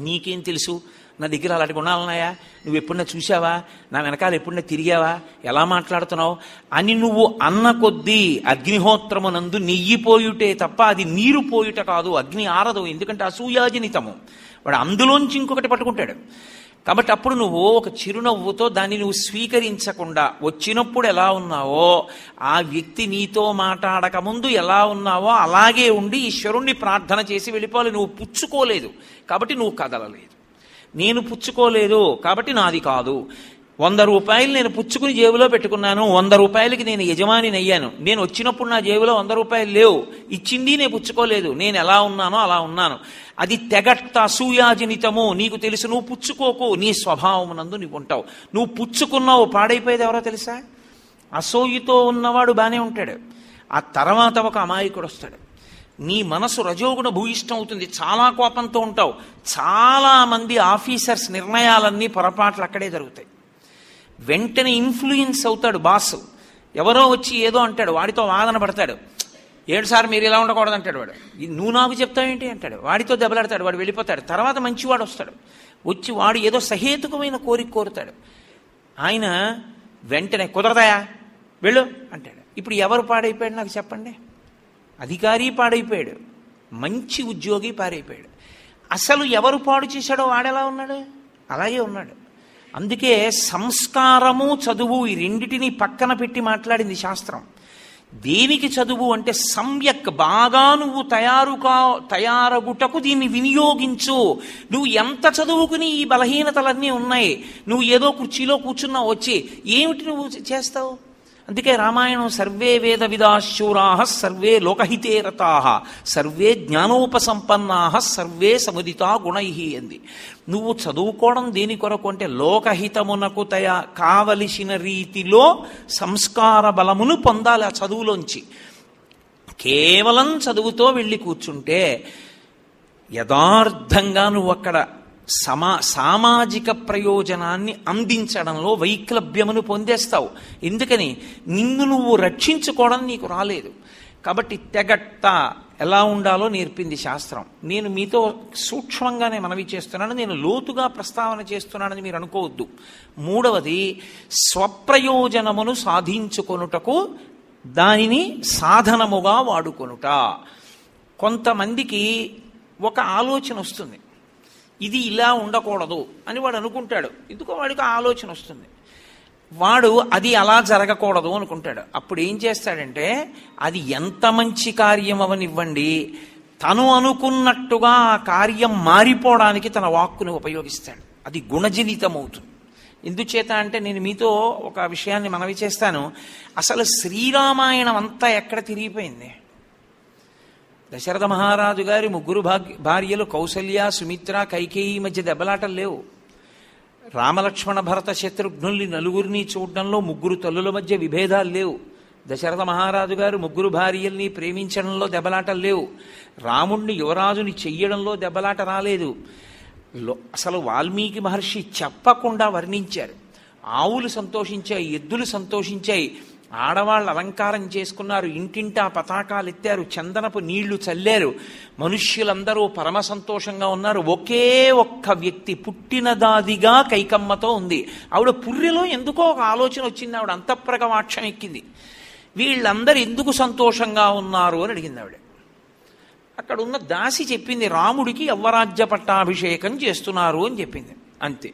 నీకేం తెలుసు? నా దగ్గర అలాంటి గుణాలు ఉన్నాయా నువ్వు ఎప్పుడన్నా చూసావా నా వెనకాల ఎప్పుడన్నా తిరిగావా? ఎలా మాట్లాడుతున్నావు? అని నువ్వు అన్న కొద్దీ అగ్నిహోత్రమునందు నెయ్యి పోయుటే తప్ప అది నీరు పోయుట కాదు. అగ్ని ఆరదు ఎందుకంటే అసూయాజనితము. వాడు అందులోంచి ఇంకొకటి పట్టుకుంటాడు. కాబట్టి అప్పుడు నువ్వు ఒక చిరునవ్వుతో దాన్ని నువ్వు స్వీకరించకుండా వచ్చినప్పుడు ఎలా ఉన్నావో ఆ వ్యక్తి నీతో మాట్లాడక ముందు ఎలా ఉన్నావో అలాగే ఉండి ఈశ్వరుణ్ణి ప్రార్థన చేసి వెళ్ళిపోవాలి. నువ్వు పుచ్చుకోలేదు. కాబట్టి నువ్వు కదలలేదు. నేను పుచ్చుకోలేదు కాబట్టి నాది కాదు. వంద రూపాయలు నేను పుచ్చుకుని జేబులో పెట్టుకున్నాను వంద రూపాయలకి నేను యజమాని అయ్యాను నేను వచ్చినప్పుడు నా జేబులో వంద రూపాయలు లేవు. ఇచ్చింది నేను పుచ్చుకోలేదు. నేను ఎలా ఉన్నానో అలా ఉన్నాను. అది తెగట్ట అసూయాజనితము నీకు తెలుసు నువ్వు పుచ్చుకోకు. నీ స్వభావం నందు నీవు ఉంటావు. నువ్వు పుచ్చుకున్నావు పాడైపోయేది ఎవరో తెలుసా? అసూయతో ఉన్నవాడు బాగానే ఉంటాడు. ఆ తర్వాత ఒక అమాయకుడు వస్తాడు నీ మనసు రజోగుణ భూయిష్టం అవుతుంది. చాలా కోపంతో ఉంటావు. చాలా మంది ఆఫీసర్స్ నిర్ణయాలన్నీ పొరపాట్లు అక్కడే జరుగుతాయి. వెంటనే ఇన్ఫ్లుయెన్స్ అవుతాడు బాస్. ఎవరో వచ్చి ఏదో అంటాడు. వాడితో వాదన పడతాడు. ఏడు సార్ మీరు ఇలా ఉండకూడదు అంటాడు వాడు. నువ్వు నాకు చెప్తావేంటి అంటాడు. వాడితో దెబ్బలాడతాడు. వాడు వెళ్ళిపోతాడు. తర్వాత మంచివాడు వస్తాడు. వచ్చి వాడు ఏదో సహేతుకమైన కోరిక కోరుతాడు. ఆయన వెంటనే కుదరదాయా? వెళ్ళు అంటాడు. ఇప్పుడు ఎవరు పాడైపోయాడు నాకు చెప్పండి? అధికారి పాడైపోయాడు. మంచి ఉద్యోగి పాడైపోయాడు. అసలు ఎవరు పాడు చేశాడో వాడెలా ఉన్నాడు? అలాగే ఉన్నాడు. అందుకే సంస్కారము చదువు ఈ రెండిటిని పక్కన పెట్టి మాట్లాడింది శాస్త్రం. దేనికి చదువు అంటే సమ్యక్ బాగా నువ్వు తయారు కా తయారగుటకు దీన్ని వినియోగించు. నువ్వు ఎంత చదువుకుని ఈ బలహీనతలన్నీ ఉన్నాయి. నువ్వు ఏదో కుర్చీలో కూర్చున్నావు వచ్చి ఏమిటి నువ్వు చేస్తావు? అందుకే రామాయణం సర్వే వేద విదాశూరా సర్వే లోకహితే రతా సర్వే జ్ఞానోపసంపన్నా సర్వే సముదితా గుణై అంది నువ్వు చదువుకోవడం దేని కొరకు అంటే లోకహితమునకు తయా కావలసిన రీతిలో సంస్కార బలమును పొందాలి ఆ చదువులోంచి. కేవలం చదువుతో వెళ్ళి కూర్చుంటే యథార్థంగా నువ్వు అక్కడ సమా సామాజిక ప్రయోజనాన్ని అందించడంలో వైక్లభ్యమును పొందేస్తావు. ఎందుకని? నిన్ను నువ్వు రక్షించుకోవడం నీకు రాలేదు. కాబట్టి తెగట్ట ఎలా ఉండాలో నేర్పింది శాస్త్రం. నేను మీతో సూక్ష్మంగానే మనవి చేస్తున్నాను నేను లోతుగా ప్రస్తావన చేస్తున్నానని మీరు అనుకోవద్దు. మూడవది స్వప్రయోజనమును సాధించుకొనుటకు దానిని సాధనముగా వాడుకొనుట. కొంతమందికి ఒక ఆలోచన వస్తుంది. ఇది ఇలా ఉండకూడదు అని వాడు అనుకుంటాడు. ఎందుకో వాడికి ఆలోచన వస్తుంది. వాడు అది అలా జరగకూడదు అనుకుంటాడు. అప్పుడు ఏం చేస్తాడంటే అది ఎంత మంచి కార్యం అవనివ్వండి తను అనుకున్నట్టుగా ఆ కార్యం మారిపోవడానికి తన వాక్కును ఉపయోగిస్తాడు. అది గుణజనితం అవుతుంది ఎందుచేత అంటే నేను మీతో ఒక విషయాన్ని మనవి చేస్తాను. అసలు శ్రీరామాయణం అంతా ఎక్కడ తిరిగిపోయింది? దశరథ మహారాజు గారి ముగ్గురు భార్యలు కౌసల్య సుమిత్ర కైకేయి మధ్య దెబ్బలాటలు లేవు. రామలక్ష్మణ భరత శత్రుఘ్నుల్ని నలుగురిని చూడడంలో ముగ్గురు తల్లుల మధ్య విభేదాలు లేవు. దశరథ మహారాజు గారు ముగ్గురు భార్యల్ని ప్రేమించడంలో దెబ్బలాటలు లేవు. రాముణ్ణి యువరాజుని చెయ్యడంలో దెబ్బలాట రాలేదు. అసలు వాల్మీకి మహర్షి చెప్పకుండా వర్ణించారు. ఆవులు సంతోషించాయి ఎద్దులు సంతోషించాయి ఆడవాళ్ళు అలంకారం చేసుకున్నారు ఇంటింటా పతాకాలు ఎత్తారు చందనపు నీళ్ళు చల్లారు మనుష్యులందరూ పరమ సంతోషంగా ఉన్నారు. ఒకే ఒక్క వ్యక్తి పుట్టినదాదిగా కైకమ్మతో ఉంది. ఆవిడ పుర్రెలో ఎందుకో ఒక ఆలోచన వచ్చింది ఆవిడ అంతఃప్రగవాక్షం ఎక్కింది. వీళ్ళందరూ ఎందుకు సంతోషంగా ఉన్నారు అని అడిగింది ఆవిడ. అక్కడ ఉన్న దాసి చెప్పింది రాముడికి యవ్వరాజ్య పట్టాభిషేకం చేస్తున్నారు అని చెప్పింది. అంతే.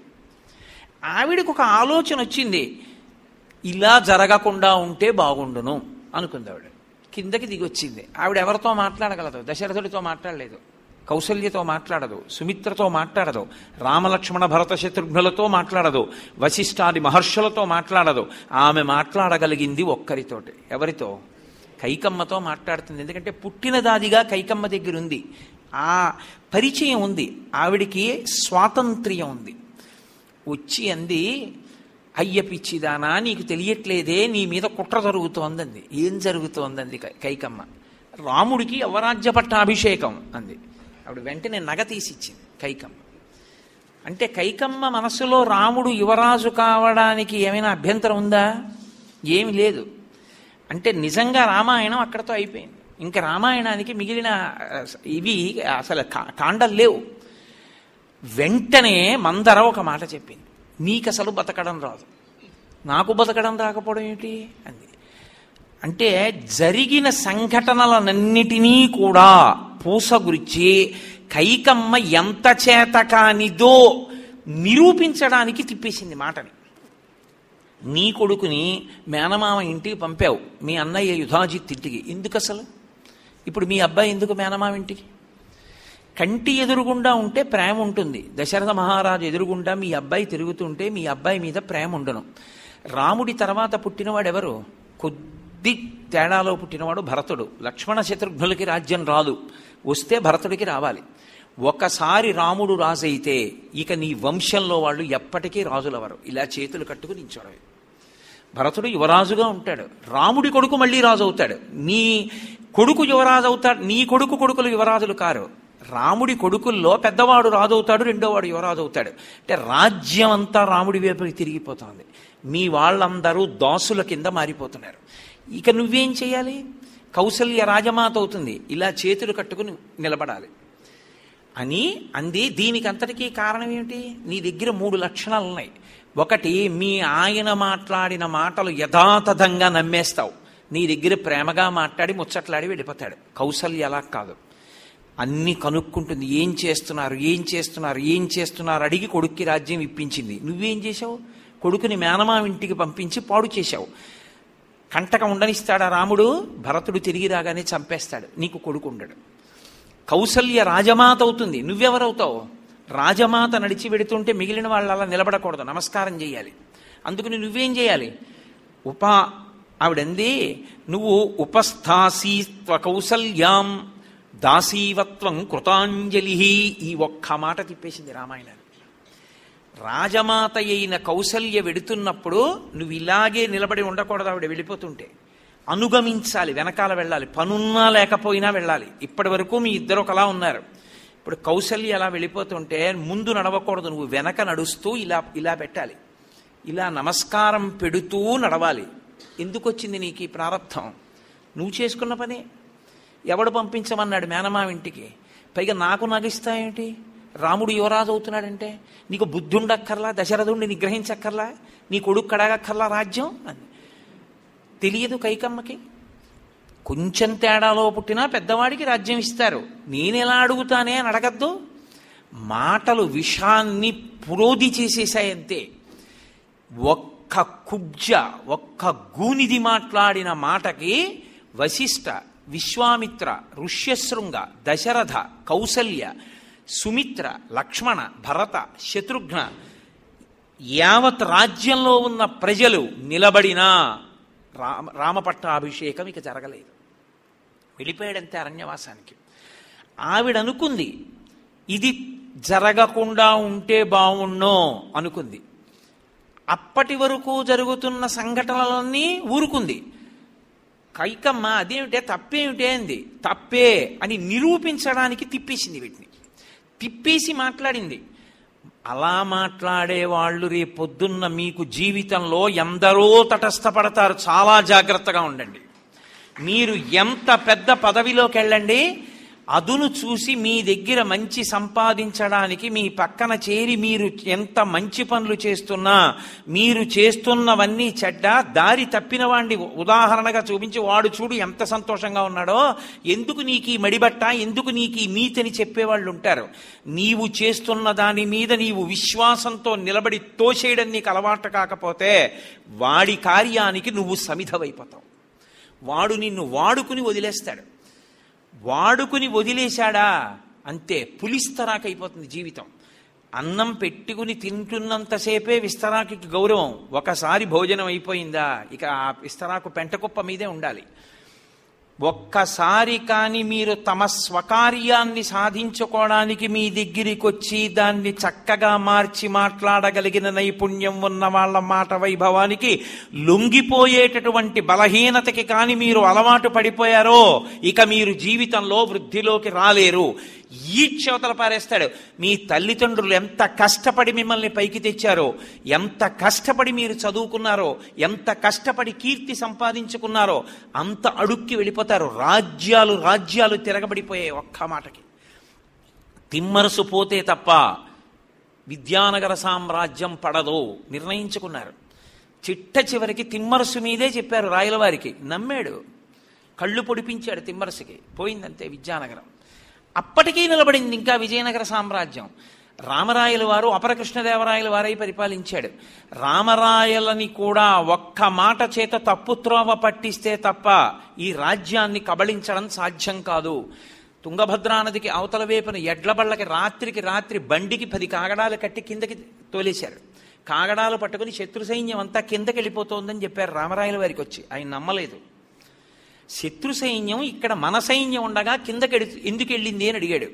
ఆవిడకు ఒక ఆలోచన వచ్చింది ఇలా జరగకుండా ఉంటే బాగుండును అనుకుంది ఆవిడ. కిందకి దిగొచ్చింది ఆవిడ ఎవరితో మాట్లాడగలదు? దశరథుడితో మాట్లాడలేదు. కౌసల్యతో మాట్లాడదు. సుమిత్రతో మాట్లాడదు. రామలక్ష్మణ భరత శత్రుఘ్నులతో మాట్లాడదు. వశిష్ఠాది మహర్షులతో మాట్లాడదు. ఆమె మాట్లాడగలిగింది ఒక్కరితోటి. ఎవరితో? కైకమ్మతో మాట్లాడుతుంది. ఎందుకంటే పుట్టినదాదిగా కైకమ్మ దగ్గర ఉంది. ఆ పరిచయం ఉంది. ఆవిడికి స్వాతంత్ర్యం ఉంది. వచ్చి అంది అయ్య పిచ్చిదానా నీకు తెలియట్లేదే నీ మీద కుట్ర జరుగుతోందంది. ఏం జరుగుతోందంది కై- కైకమ్మ? రాముడికి అవరాజ్య పట్టాభిషేకం అంది. ఆవిడ వెంటనే నగ తీసిచ్చింది కైకమ్మ. అంటే కైకమ్మ మనసులో రాముడు యువరాజు కావడానికి ఏమైనా అభ్యంతరం ఉందా? ఏమి లేదు. అంటే నిజంగా రామాయణం అక్కడతో అయిపోయింది. ఇంకా రామాయణానికి మిగిలిన ఇవి అసలు కా- కాండలు లేవు. వెంటనే మందర ఒక మాట చెప్పింది. నీకు అసలు బతకడం రాదు. నాకు బతకడం రాకపోవడం ఏంటి? అంది. అంటే జరిగిన సంఘటనలనన్నిటినీ కూడా పూసగురించి కైకమ్మ ఎంత చేత కానిదో నిరూపించడానికి తిప్పేసింది మాటని. నీ కొడుకుని మేనమామ ఇంటికి పంపావు. మీ అన్నయ్య యుధాజిత్ ఇంటికి. ఎందుకు అసలు ఇప్పుడు మీ అబ్బాయి ఎందుకు మేనమామ ఇంటికి? కంటి ఎదురుగుండా ఉంటే ప్రేమ ఉంటుంది. దశరథ మహారాజు ఎదురుగుండా మీ అబ్బాయి తిరుగుతుంటే మీ అబ్బాయి మీద ప్రేమ ఉండను. రాముడి తర్వాత పుట్టినవాడు ఎవరు కొద్ది తేడాలో పుట్టినవాడు భరతుడు. లక్ష్మణ శత్రుఘ్నులకి రాజ్యం రాదు. వస్తే భరతుడికి రావాలి. ఒకసారి రాముడు రాజైతే ఇక నీ వంశంలో వాళ్ళు ఎప్పటికీ రాజులవరు. ఇలా చేతులు కట్టుకుని నించోడమే భరతుడు యువరాజుగా ఉంటాడు. రాముడి కొడుకు మళ్ళీ రాజు అవుతాడు నీ కొడుకు యువరాజు అవుతాడు నీ కొడుకు కొడుకులు యువరాజులు కారు. రాముడి కొడుకుల్లో పెద్దవాడు రాజవుతాడు రెండోవాడు యువరాజవుతాడు. అంటే రాజ్యం అంతా రాముడి వైపుకి తిరిగిపోతుంది. మీ వాళ్ళందరూ దాసుల కింద మారిపోతున్నారు. ఇక నువ్వేం చేయాలి? కౌసల్య రాజమాత అవుతుంది. ఇలా చేతులు కట్టుకుని నిలబడాలి. అని అంది. దీనికి అంతటికీ కారణం ఏమిటి? నీ దగ్గర మూడు లక్షణాలు ఉన్నాయి. ఒకటి మీ ఆయన మాట్లాడిన మాటలు యథాతథంగా నమ్మేస్తావు. నీ దగ్గర ప్రేమగా మాట్లాడి ముచ్చట్లాడి వెళ్ళిపోతాడు. కౌసల్య అలా కాదు. అన్ని కనుక్కుంటుంది. ఏం చేస్తున్నారు? ఏం చేస్తున్నారు? ఏం చేస్తున్నారు? అడిగి కొడుక్కి రాజ్యం ఇప్పించింది. నువ్వేం చేశావు? కొడుకుని మేనమా ఇంటికి పంపించి పాడు చేశావు. కంటక ఉండనిస్తాడా రాముడు? భరతుడు తిరిగి రాగానే చంపేస్తాడు. నీకు కొడుకు ఉండడు. కౌసల్య రాజమాత అవుతుంది. నువ్వెవరవుతావు? రాజమాత నడిచి వెడుతుంటే మిగిలిన వాళ్ళు అలా నిలబడకూడదు. నమస్కారం చేయాలి. అందుకని నువ్వేం చేయాలి? ఉపా ఆవిడంది నువ్వు ఉపస్థాసీ కౌసల్యాం దాసీవత్వం కృతాంజలి ఈ ఒక్క మాట తిప్పేసింది రామాయణాన్ని రాజమాత అయిన కౌసల్య వెడుతున్నప్పుడు నువ్వు ఇలాగే నిలబడి ఉండకూడదు ఆవిడ వెళ్ళిపోతుంటే. అనుగమించాలి వెనకాల వెళ్ళాలి పనున్నా లేకపోయినా వెళ్ళాలి. ఇప్పటి వరకు మీ ఇద్దరు ఒకలా ఉన్నారు. ఇప్పుడు కౌసల్య అలా వెళ్ళిపోతుంటే ముందు నడవకూడదు నువ్వు వెనక నడుస్తూ ఇలా ఇలా పెట్టాలి. ఇలా నమస్కారం పెడుతూ నడవాలి. ఎందుకు వచ్చింది నీకు ఈ ప్రారంధం నువ్వు చేసుకున్న పని? ఎవడు పంపించమన్నాడు మేనమావ ఇంటికి? పైగా నాకు నగిస్తాయేంటి? రాముడు యువరాజు అవుతున్నాడంటే? నీకు బుద్ధి ఉండక్కర్లా దశరథుడిని నిగ్రహించక్కర్లా నీ కొడుకు కడగక్కర్లా రాజ్యం? అని. తెలియదు కైకమ్మకి. కొంచెం తేడాలో పుట్టినా పెద్దవాడికి రాజ్యం ఇస్తారు. నేనెలా అడుగుతానే అని అడగద్దు. మాటలు విషాన్ని పురోధి చేసేసాయంతే ఒక్క కుబ్జ ఒక్క గూనిది మాట్లాడిన మాటకి వశిష్ట విశ్వామిత్ర ఋష్యశృంగ దశరథ కౌసల్య సుమిత్ర లక్ష్మణ భరత శత్రుఘ్న యావత్ రాజ్యంలో ఉన్న ప్రజలు నిలబడినా రామ రామపట్టాభిషేకం ఇక జరగలేదు వెళ్ళిపోయాడంతే అరణ్యవాసానికి ఆవిడ అనుకుంది ఇది జరగకుండా ఉంటే బావుణ్ణో అనుకుంది అప్పటి వరకు జరుగుతున్న సంఘటనలన్నీ ఊరుకుంది కైకమ్మ అదేమిటే తప్పేమిటే అంది. తప్పే అని నిరూపించడానికి తిప్పేసింది వీటిని. తిప్పేసి మాట్లాడింది. అలా మాట్లాడే వాళ్ళు రేపొద్దున్న మీకు జీవితంలో ఎందరో తటస్థపడతారు. చాలా జాగ్రత్తగా ఉండండి. మీరు ఎంత పెద్ద పదవిలోకి వెళ్ళండి అదును చూసి మీ దగ్గర మంచి సంపాదించడానికి మీ పక్కన చేరి మీరు ఎంత మంచి పనులు చేస్తున్నా మీరు చేస్తున్నవన్నీ చెడ్డ దారి తప్పిన వాడిని ఉదాహరణగా చూపించి వాడు చూడు ఎంత సంతోషంగా ఉన్నాడో ఎందుకు నీకు ఈ మడిబట్ట ఎందుకు నీకు ఈ మీతని చెప్పేవాళ్ళు ఉంటారు. నీవు చేస్తున్న దాని మీద నీవు విశ్వాసంతో నిలబడి తోసేయడం నీకు అలవాటు కాకపోతే వాడి కార్యానికి నువ్వు సమిధవైపోతావు. వాడు నిన్ను వాడుకుని వదిలేస్తాడు. వాడుకుని వదిలేశాడా అంతే పులిస్తరాకైపోతుంది జీవితం. అన్నం పెట్టుకుని తింటున్నంతసేపే విస్తరాకి గౌరవం. ఒకసారి భోజనం అయిపోయిందా ఇక ఆ విస్తరాకు పెంటకుప్ప మీదే ఉండాలి. ఒక్కసారి కాని మీరు తమ స్వకార్యాన్ని సాధించుకోవడానికి మీ దగ్గరికి వచ్చి దాన్ని చక్కగా మార్చి మాట్లాడగలిగిన నైపుణ్యం ఉన్న వాళ్ళ మాట వైభవానికి లొంగిపోయేటటువంటి బలహీనతకి కాని మీరు అలవాటు పడిపోయారో ఇక మీరు జీవితంలో వృద్ధిలోకి రాలేరు. ఈ చోతల పారేస్తాడు. మీ తల్లిదండ్రులు ఎంత కష్టపడి మిమ్మల్ని పైకి తెచ్చారో ఎంత కష్టపడి మీరు చదువుకున్నారో ఎంత కష్టపడి కీర్తి సంపాదించుకున్నారో అంత అడుక్కి వెళ్ళిపోతారు. రాజ్యాలు రాజ్యాలు తిరగబడిపోయాయి ఒక్క మాటకి. తిమ్మరసు పోతే తప్ప విద్యానగర సామ్రాజ్యం పడదు. నిర్ణయించుకున్నారు. చిట్ట చివరికి తిమ్మరసు మీదే చెప్పారు రాయలవారికి. నమ్మాడు. కళ్ళు పొడిపించాడు తిమ్మరసుకి. పోయిందంతే విద్యానగరం. అప్పటికీ నిలబడింది ఇంకా విజయనగర సామ్రాజ్యం. రామరాయల వారు అపరకృష్ణదేవరాయల వారై పరిపాలించాడు. రామరాయలని కూడా ఒక్క మాట చేత తప్పుత్రోవ పట్టిస్తే తప్ప ఈ రాజ్యాన్ని కబళించడం సాధ్యం కాదు. తుంగభద్రా నదికి అవతల వైపున ఎడ్లబళ్ళకి రాత్రికి రాత్రి బండికి పది కాగడాలు కట్టి కిందకి తోలేశారు. కాగడాలు పట్టుకుని శత్రు సైన్యం అంతా కిందకి వెళ్ళిపోతోందని చెప్పారు రామరాయల వారికి వచ్చి. ఆయన నమ్మలేదు. శత్రు సైన్యం ఇక్కడ మన సైన్యం ఉండగా కిందకెడి ఎందుకు వెళ్ళింది అని అడిగాడు.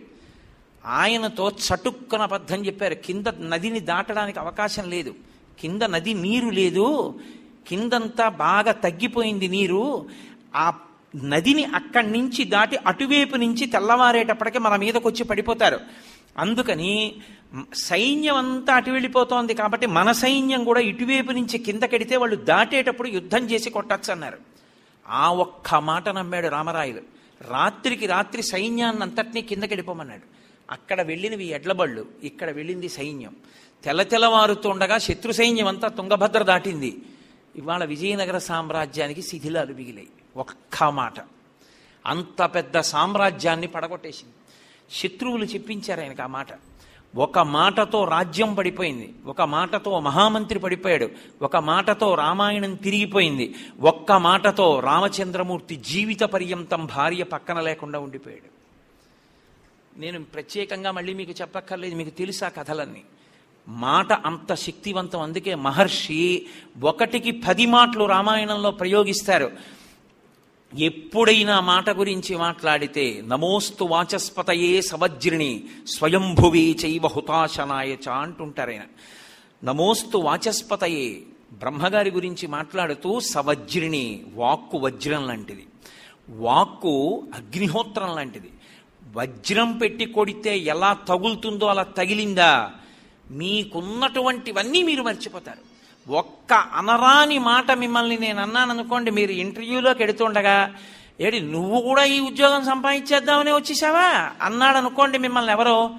ఆయనతో చటుక్కున అబద్ధం చెప్పారు. కింద నదిని దాటడానికి అవకాశం లేదు. కింద నది నీరు లేదు. కిందంతా బాగా తగ్గిపోయింది నీరు. ఆ నదిని అక్కడి నుంచి దాటి అటువైపు నుంచి తెల్లవారేటప్పటికి మన మీదకి వచ్చి పడిపోతారు. అందుకని సైన్యం అంతా అటు వెళ్ళిపోతోంది కాబట్టి మన సైన్యం కూడా ఇటువైపు నుంచి కిందకెడితే వాళ్ళు దాటేటప్పుడు యుద్ధం చేసి కొట్టచ్చు అన్నారు ఆ ఒక్క మాట నమ్మాడు రామరాయలు రాత్రికి రాత్రి సైన్యాన్ని అంతటినీ కిందకెడిపోమన్నాడు అక్కడ వెళ్ళినవి ఎడ్లబళ్ళు ఇక్కడ వెళ్ళింది సైన్యం. తెల్ల తెల్లవారుతుండగా శత్రు సైన్యం అంతా తుంగభద్ర దాటింది. ఇవాళ విజయనగర సామ్రాజ్యానికి శిథిలాలు మిగిలాయి. ఒక్క మాట. అంత పెద్ద సామ్రాజ్యాన్ని పడగొట్టేసింది. శత్రువులు చెప్పించారు ఆయనకు ఆ మాట. ఒక మాటతో రాజ్యం పడిపోయింది. ఒక మాటతో మహామంత్రి పడిపోయాడు. ఒక మాటతో రామాయణం తిరిగిపోయింది. ఒక్క మాటతో రామచంద్రమూర్తి జీవిత పర్యంతం భార్య పక్కన లేకుండా ఉండిపోయాడు. నేను ప్రత్యేకంగా మళ్ళీ మీకు చెప్పక్కర్లేదు. మీకు తెలుసా కథలన్నీ. మాట అంత శక్తివంతం. అందుకే మహర్షి ఒకటికి పది మాటలు రామాయణంలో ప్రయోగిస్తారు. ఎప్పుడైనా మాట గురించి మాట్లాడితే నమోస్తు వాచస్పతయే సవజ్రిణి స్వయంభువే చైవ హుతాశనాయచ చ అంటుంటారు ఆయన. నమోస్తు వాచస్పతయే బ్రహ్మగారి గురించి మాట్లాడుతూ సవజ్రిణి వాక్కు వజ్రం లాంటిది. వాక్కు అగ్నిహోత్రం లాంటిది. వజ్రం పెట్టి కొడితే ఎలా తగులుతుందో అలా తగిలిందా? మీకున్నటువంటివన్నీ మీరు మర్చిపోతారు. ఒక్క అనరాని మాట మిమ్మల్ని నేను అన్నాను అనుకోండి మీరు ఇంటర్వ్యూలోకి ఎడుతుండగా ఏడి నువ్వు కూడా ఈ ఉద్యోగం సంపాదించేద్దామని వచ్చేసావా? అన్నాడు అనుకోండి మిమ్మల్ని ఎవరో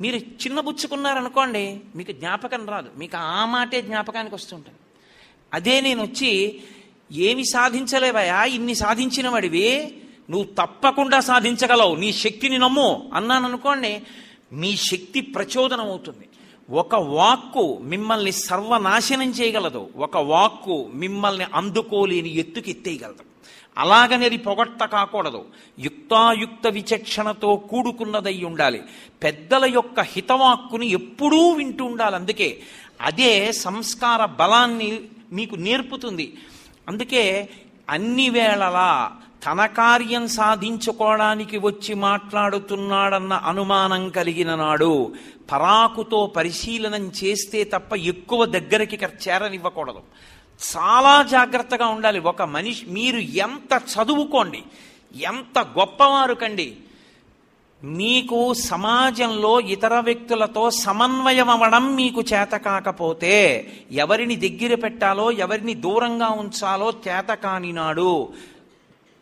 మీరు చిన్నబుచ్చుకున్నారనుకోండి మీకు జ్ఞాపకం రాదు. మీకు ఆ మాటే జ్ఞాపకానికి వస్తుంటుంది. అదే నేను వచ్చి ఏమి సాధించలేవయా ఇన్ని సాధించిన వాడివి నువ్వు తప్పకుండా సాధించగలవు నీ శక్తిని నమ్ము అన్నాను అనుకోండి మీ శక్తి ప్రచోదనం అవుతుంది ఒక వాక్కు మిమ్మల్ని సర్వనాశనం చేయగలదు. ఒక వాక్కు మిమ్మల్ని అందుకోలేని ఎత్తుకెత్తేయగలదు అలాగని అది పొగట్ట కాకూడదు. యుక్తాయుక్త విచక్షణతో కూడుకున్నదై ఉండాలి. పెద్దల యొక్క హితవాక్కుని ఎప్పుడూ వింటూ ఉండాలి. అందుకే అదే సంస్కార బలాన్ని మీకు నేర్పుతుంది. అందుకే అన్ని వేళలా తన కార్యం సాధించుకోవడానికి వచ్చి మాట్లాడుతున్నాడన్న అనుమానం కలిగిన నాడు పరాకుతో పరిశీలనం చేస్తే తప్ప ఎక్కువ దగ్గరికి చేరనివ్వకూడదు. చాలా జాగ్రత్తగా ఉండాలి. ఒక మనిషి మీరు ఎంత చదువుకోండి ఎంత గొప్పవారు కండి మీకు సమాజంలో ఇతర వ్యక్తులతో సమన్వయం అవ్వడం మీకు చేత కాకపోతే ఎవరిని దగ్గర పెట్టాలో ఎవరిని దూరంగా ఉంచాలో చేత కానినాడు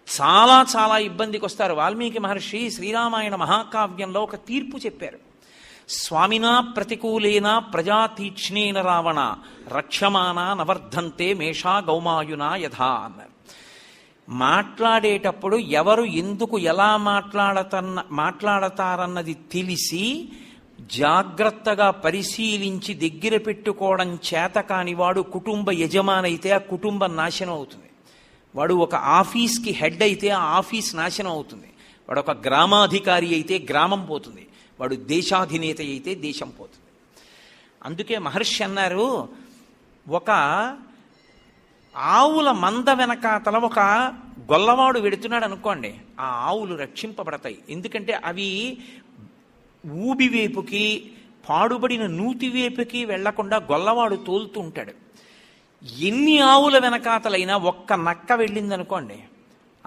చాలా చాలా ఇబ్బందికి వస్తారు వాల్మీకి మహర్షి శ్రీరామాయణ మహాకావ్యంలో ఒక తీర్పు చెప్పారు. స్వామినా ప్రతికూలేన ప్రజా తీక్ష్ణేన రావణ రక్షమాన నవర్ధంతే మేషా గౌమాయునా యథా అన్నారు. మాట్లాడేటప్పుడు ఎవరు ఎందుకు ఎలా మాట్లాడతన్న మాట్లాడతారన్నది తెలిసి జాగ్రత్తగా పరిశీలించి దగ్గర పెట్టుకోవడం చేత కానివాడు కుటుంబ యజమానైతే ఆ కుటుంబం నాశనం అవుతుంది. వాడు ఒక ఆఫీస్కి హెడ్ అయితే ఆ ఆఫీస్ నాశనం అవుతుంది. వాడు ఒక గ్రామాధికారి అయితే గ్రామం పోతుంది. వాడు దేశాధినేత అయితే దేశం పోతుంది. అందుకే మహర్షి అన్నారు ఒక ఆవుల మంద వెనకాతల ఒక గొల్లవాడు వెడుతున్నాడు అనుకోండి ఆ ఆవులు రక్షింపబడతాయి. ఎందుకంటే అవి ఊబివేపుకి పాడుబడిన నూతివేపుకి వెళ్ళకుండా గొల్లవాడు తోలుతూ ఉంటాడు. ఎన్ని ఆవుల వెనకాతలైనా ఒక్క నక్క వెళ్ళిందనుకోండి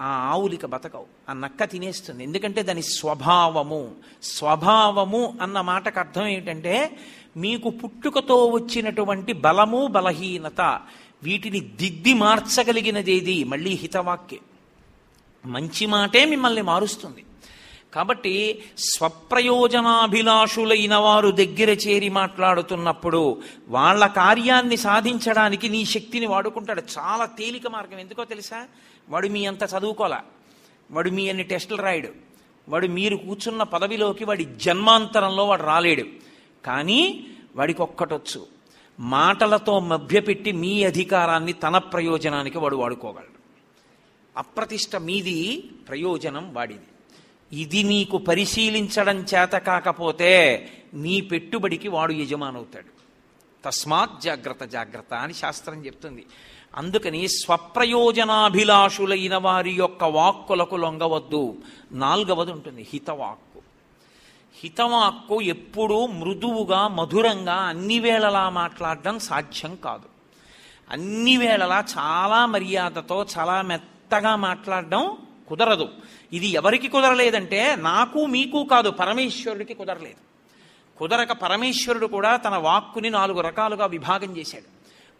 ఆ ఆవులిక బతకవు. ఆ నక్క తినేస్తుంది. ఎందుకంటే దాని స్వభావము. స్వభావము అన్న మాటకు అర్థం ఏమిటంటే మీకు పుట్టుకతో వచ్చినటువంటి బలము బలహీనత వీటిని దిద్ది మార్చగలిగినదేది మళ్ళీ హితవాక్యే. మంచి మాటే మిమ్మల్ని మారుస్తుంది. కాబట్టి స్వప్రయోజనాభిలాషులైన వారు దగ్గర చేరి మాట్లాడుతున్నప్పుడు వాళ్ళ కార్యాన్ని సాధించడానికి నీ శక్తిని వాడుకుంటాడు. చాలా తేలిక మార్గం. ఎందుకో తెలుసా? వాడు మీ అంత చదువుకోలే. వాడు మీ అన్ని టెస్టులు రాయడు. వాడు మీరు కూర్చున్న పదవిలోకి వాడి జన్మాంతరంలో వాడు రాలేడు. కానీ వాడికి ఒక్కటొచ్చు మాటలతో మభ్యపెట్టి మీ అధికారాన్ని తన ప్రయోజనానికి వాడు వాడుకోగలడు. అప్రతిష్ట మీది ప్రయోజనం వాడిది. ఇది నీకు పరిశీలించడం చేత కాకపోతే నీ పెట్టుబడికి వాడు యజమానవుతాడు. తస్మాత్ జాగ్రత్త జాగ్రత్త అని శాస్త్రం చెప్తుంది. అందుకని స్వప్రయోజనాభిలాషులైన వారి యొక్క వాక్కులకు లొంగవద్దు. నాలుగవది ఉంటుంది హితవాక్కు. హితవాక్కు ఎప్పుడూ మృదువుగా మధురంగా అన్ని వేళలా మాట్లాడడం సాధ్యం కాదు. అన్ని వేళలా చాలా మర్యాదతో చాలా మెత్తగా మాట్లాడడం కుదరదు. ఇది ఎవరికి కుదరలేదంటే నాకు మీకు కాదు పరమేశ్వరుడికి కుదరలేదు. కుదరక పరమేశ్వరుడు కూడా తన వాక్కుని నాలుగు రకాలుగా విభాగం చేశాడు.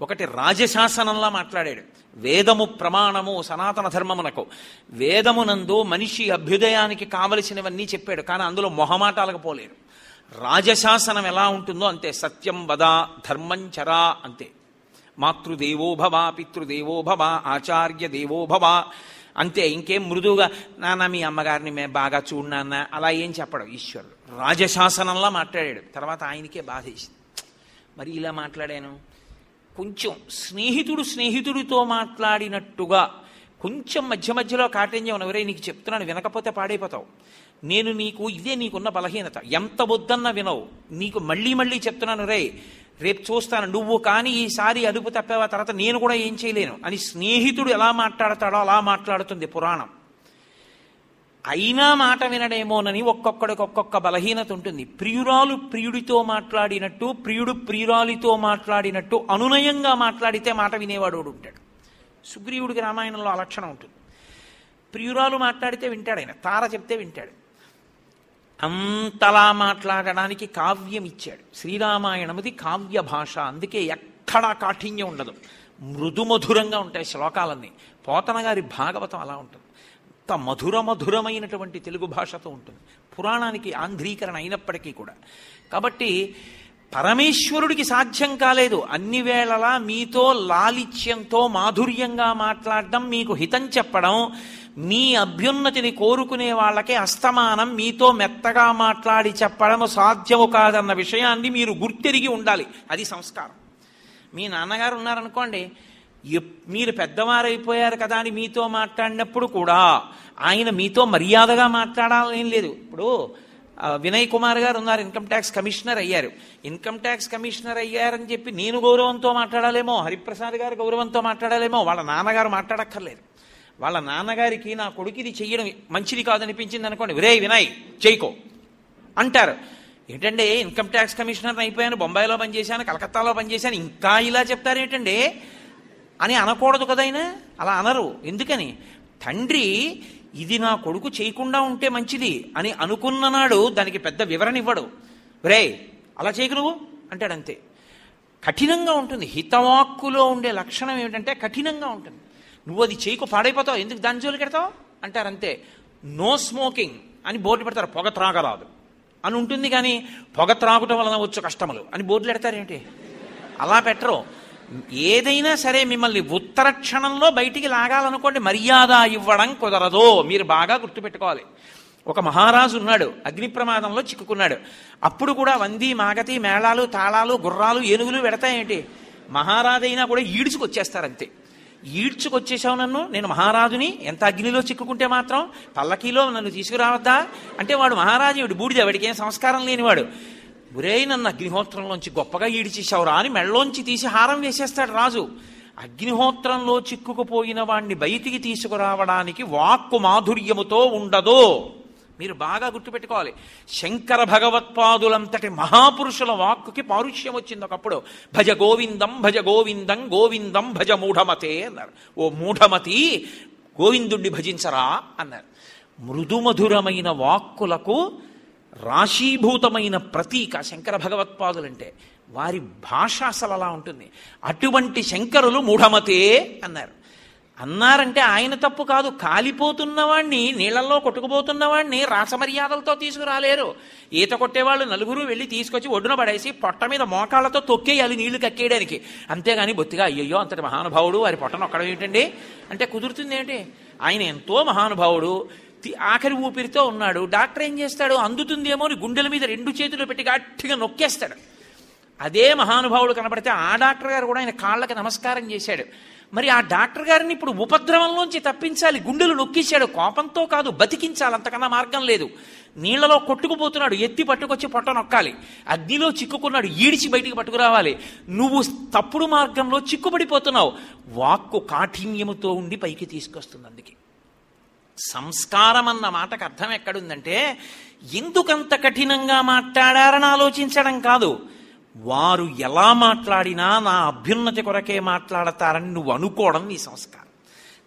ఒకటి రాజశాసనంలా మాట్లాడాడు. వేదము ప్రమాణము సనాతన ధర్మమునకు. వేదమునందు మనిషి అభ్యుదయానికి కావలసినవన్నీ చెప్పాడు కానీ అందులో మొహమాటాలకు పోలేరు రాజశాసనం ఎలా ఉంటుందో అంతే సత్యం వద ధర్మం చరా అంతే. మాతృదేవోభవ పితృదేవోభవ ఆచార్య దేవోభవ అంతే ఇంకేం మృదువుగా నాన్న మీ అమ్మగారిని మేము బాగా చూడనాన్న అలా ఏం చెప్పడం ఈశ్వరుడు. రాజశాసనంలా మాట్లాడాడు. తర్వాత ఆయనకే బాధేసింది. మరి ఇలా మాట్లాడాను? కొంచెం స్నేహితుడు స్నేహితుడితో మాట్లాడినట్టుగా కొంచెం మధ్య మధ్యలో కాటేంజం ఎవరే నీకు చెప్తున్నాను వినకపోతే పాడైపోతావు. నేను నీకు ఇదే నీకున్న బలహీనత. ఎంత వద్దన్నా వినవు. నీకు మళ్ళీ మళ్ళీ చెప్తున్నాను రే రేపు చూస్తాను. నువ్వు కానీ ఈసారి అదుపు తప్పేవా? తర్వాత నేను కూడా ఏం చేయలేను. అని స్నేహితుడు ఎలా మాట్లాడతాడో అలా మాట్లాడుతుంది పురాణం. అయినా మాట వినడేమోనని ఒక్కొక్కడికి ఒక్కొక్క బలహీనత ఉంటుంది. ప్రియురాలు ప్రియుడితో మాట్లాడినట్టు ప్రియుడు ప్రియురాలితో మాట్లాడినట్టు అనునయంగా మాట్లాడితే మాట వినేవాడు ఉంటాడు. సుగ్రీవుడికి రామాయణంలో ఆ లక్షణం ఉంటుంది. ప్రియురాలు మాట్లాడితే వింటాడు ఆయన. తార చెప్తే వింటాడు. అంతలా మాట్లాడడానికి కావ్యం ఇచ్చాడు శ్రీరామాయణముది కావ్య భాష. అందుకే ఎక్కడా కాఠిన్యం ఉండదు. మృదు మధురంగా ఉంటాయి శ్లోకాలన్నీ. పోతన గారి భాగవతం అలా ఉంటుంది. అంత మధుర మధురమైనటువంటి తెలుగు భాషతో ఉంటుంది. పురాణానికి ఆంధ్రీకరణ అయినప్పటికీ కూడా. కాబట్టి పరమేశ్వరుడికి సాధ్యం కాలేదు. అన్ని వేళలా మీతో లాలిత్యంతో మాధుర్యంగా మాట్లాడడం మీకు హితం చెప్పడం మీ అభ్యున్నతిని కోరుకునే వాళ్ళకి అస్తమానం మీతో మెత్తగా మాట్లాడి చెప్పడం సాధ్యము కాదన్న విషయాన్ని మీరు గుర్తెరిగి ఉండాలి. అది సంస్కారం. మీ నాన్నగారు ఉన్నారనుకోండి ఎప్- మీరు పెద్దవారైపోయారు కదా అని మీతో మాట్లాడినప్పుడు కూడా ఆయన మీతో మర్యాదగా మాట్లాడాలని లేదు. ఇప్పుడు వినయ్ కుమార్ గారు ఉన్నారు ఇన్కమ్ ట్యాక్స్ కమిషనర్ అయ్యారు. ఇన్కమ్ ట్యాక్స్ కమిషనర్ అయ్యారని చెప్పి నేను గౌరవంతో మాట్లాడాలేమో హరిప్రసాద్ గారు గౌరవంతో మాట్లాడాలేమో వాళ్ళ నాన్నగారు మాట్లాడక్కర్లేదు. వాళ్ళ నాన్నగారికి నా కొడుకు ఇది చెయ్యడం మంచిది కాదనిపించింది అనుకోండి. ఒరే వినయ్ చేయకో. అంటారు. ఏంటంటే ఇన్కమ్ ట్యాక్స్ కమిషనర్ అయిపోయాను బొంబాయిలో పనిచేశాను కలకత్తాలో పనిచేశాను ఇంకా ఇలా చెప్తారు ఏంటండి? అని అనకూడదు కదైనా అలా అనరు. ఎందుకని? తండ్రి ఇది నా కొడుకు చేయకుండా ఉంటే మంచిది అని అనుకున్ననాడు దానికి పెద్ద వివరణ ఇవ్వడు. రే అలా చేయకు నువ్వు? అంటాడు అంతే. కఠినంగా ఉంటుంది. హితవాక్కులో ఉండే లక్షణం ఏమిటంటే కఠినంగా ఉంటుంది. నువ్వు అది చేయకు పాడైపోతావు. ఎందుకు దాని జోలికి పెడతావు? అంటారు అంతే. నో స్మోకింగ్ అని బోర్డు పెడతారు పొగ త్రాగరాదు. అని ఉంటుంది కానీ పొగ త్రాగటం వలన వచ్చు కష్టములు. అని బోర్డులు పెడతారేంటి అలా పెట్టరు. ఏదైనా సరే మిమ్మల్ని ఉత్తర క్షణంలో బయటికి లాగాలనుకోండి మర్యాద ఇవ్వడం కుదరదు. మీరు బాగా గుర్తుపెట్టుకోవాలి. ఒక మహారాజు ఉన్నాడు అగ్ని ప్రమాదంలో చిక్కుకున్నాడు. అప్పుడు కూడా వంది మాగతి మేళాలు తాళాలు గుర్రాలు ఏనుగులు పెడతాయేంటి మహారాజైనా కూడా ఈడ్చుకొచ్చేస్తారంతే ఈడ్చుకొచ్చేసావు నన్ను? నేను మహారాజుని? ఎంత అగ్నిలో చిక్కుకుంటే మాత్రం? పల్లకీలో నన్ను తీసుకురావద్దా? అంటే వాడు మహారాజు వాడు బూడిద వాడికి ఏం సంస్కారం లేనివాడు. ఒరే నన్ను అగ్నిహోత్రంలోంచి గొప్పగా ఈడిచేసావురా అని మెళ్ళలోంచి తీసి హారం వేసేస్తాడు రాజు. అగ్నిహోత్రంలో చిక్కుకుపోయిన వాణ్ణి బయటికి తీసుకురావడానికి వాక్కు మాధుర్యముతో ఉండదు. మీరు బాగా గుర్తుపెట్టుకోవాలి. శంకర భగవత్పాదులంతటి మహాపురుషుల వాక్కుకి పారుష్యం వచ్చింది ఒకప్పుడు. భజ గోవిందం భజ గోవిందం గోవిందం భజ మూఢమతే అన్నారు. ఓ మూఢమతి గోవిందుణ్ణి భజించరా అన్నారు. మృదుమధురమైన వాక్కులకు రాశీభూతమైన ప్రతీక శంకర భగవత్పాదులంటే వారి భాష అసలు అలా ఉంటుంది. అటువంటి శంకరులు మూఢమతే అన్నారు. అన్నారంటే ఆయన తప్పు కాదు. కాలిపోతున్నవాణ్ణి నీళ్ళలో కొట్టుకుపోతున్నవాణ్ణి రాసమర్యాదలతో తీసుకురాలేరు. ఈత కొట్టేవాళ్ళు నలుగురు వెళ్ళి తీసుకొచ్చి ఒడ్డున పడేసి పొట్ట మీద మోకాళ్ళతో తొక్కేయాలి నీళ్ళు కక్కేయడానికి. అంతేగాని బొత్తిగా అయ్యయ్యో అంతటి మహానుభావుడు వారి పొట్టను ఒక్కడం ఏంటండి? అంటే కుదురుతుంది ఏంటి? ఆయన ఎంతో మహానుభావుడు తి- ఆఖరి ఊపిరితో ఉన్నాడు. డాక్టర్ ఏం చేస్తాడు? అందుతుందేమో అని గుండెల మీద రెండు చేతులు పెట్టి గట్టిగా నొక్కేస్తాడు. అదే మహానుభావుడు కనపడితే ఆ డాక్టర్ గారు కూడా ఆయన కాళ్ళకి నమస్కారం చేశాడు. మరి ఆ డాక్టర్ గారిని ఇప్పుడు ఉపద్రవంలోంచి తప్పించాలి గుండెలు నొక్కేశాడు. కోపంతో కాదు బతికించాలి అంతకన్నా మార్గం లేదు. నీళ్ళలో కొట్టుకుపోతున్నాడు ఎత్తి పట్టుకొచ్చి పొట్ట నొక్కాలి. అగ్నిలో చిక్కుకున్నాడు ఈడిచి బయటికి పట్టుకురావాలి. నువ్వు తప్పుడు మార్గంలో చిక్కుపడిపోతున్నావు. వాక్కు కాఠిన్యముతో ఉండి పైకి తీసుకొస్తుంది అందుకే. సంస్కారం అన్న మాటకు అర్థం ఎక్కడుందంటే ఎందుకంత కఠినంగా మాట్లాడారని ఆలోచించడం కాదు. వారు ఎలా మాట్లాడినా నా అభ్యున్నతి కొరకే మాట్లాడతారని నువ్వు అనుకోవడం నీ సంస్కారం.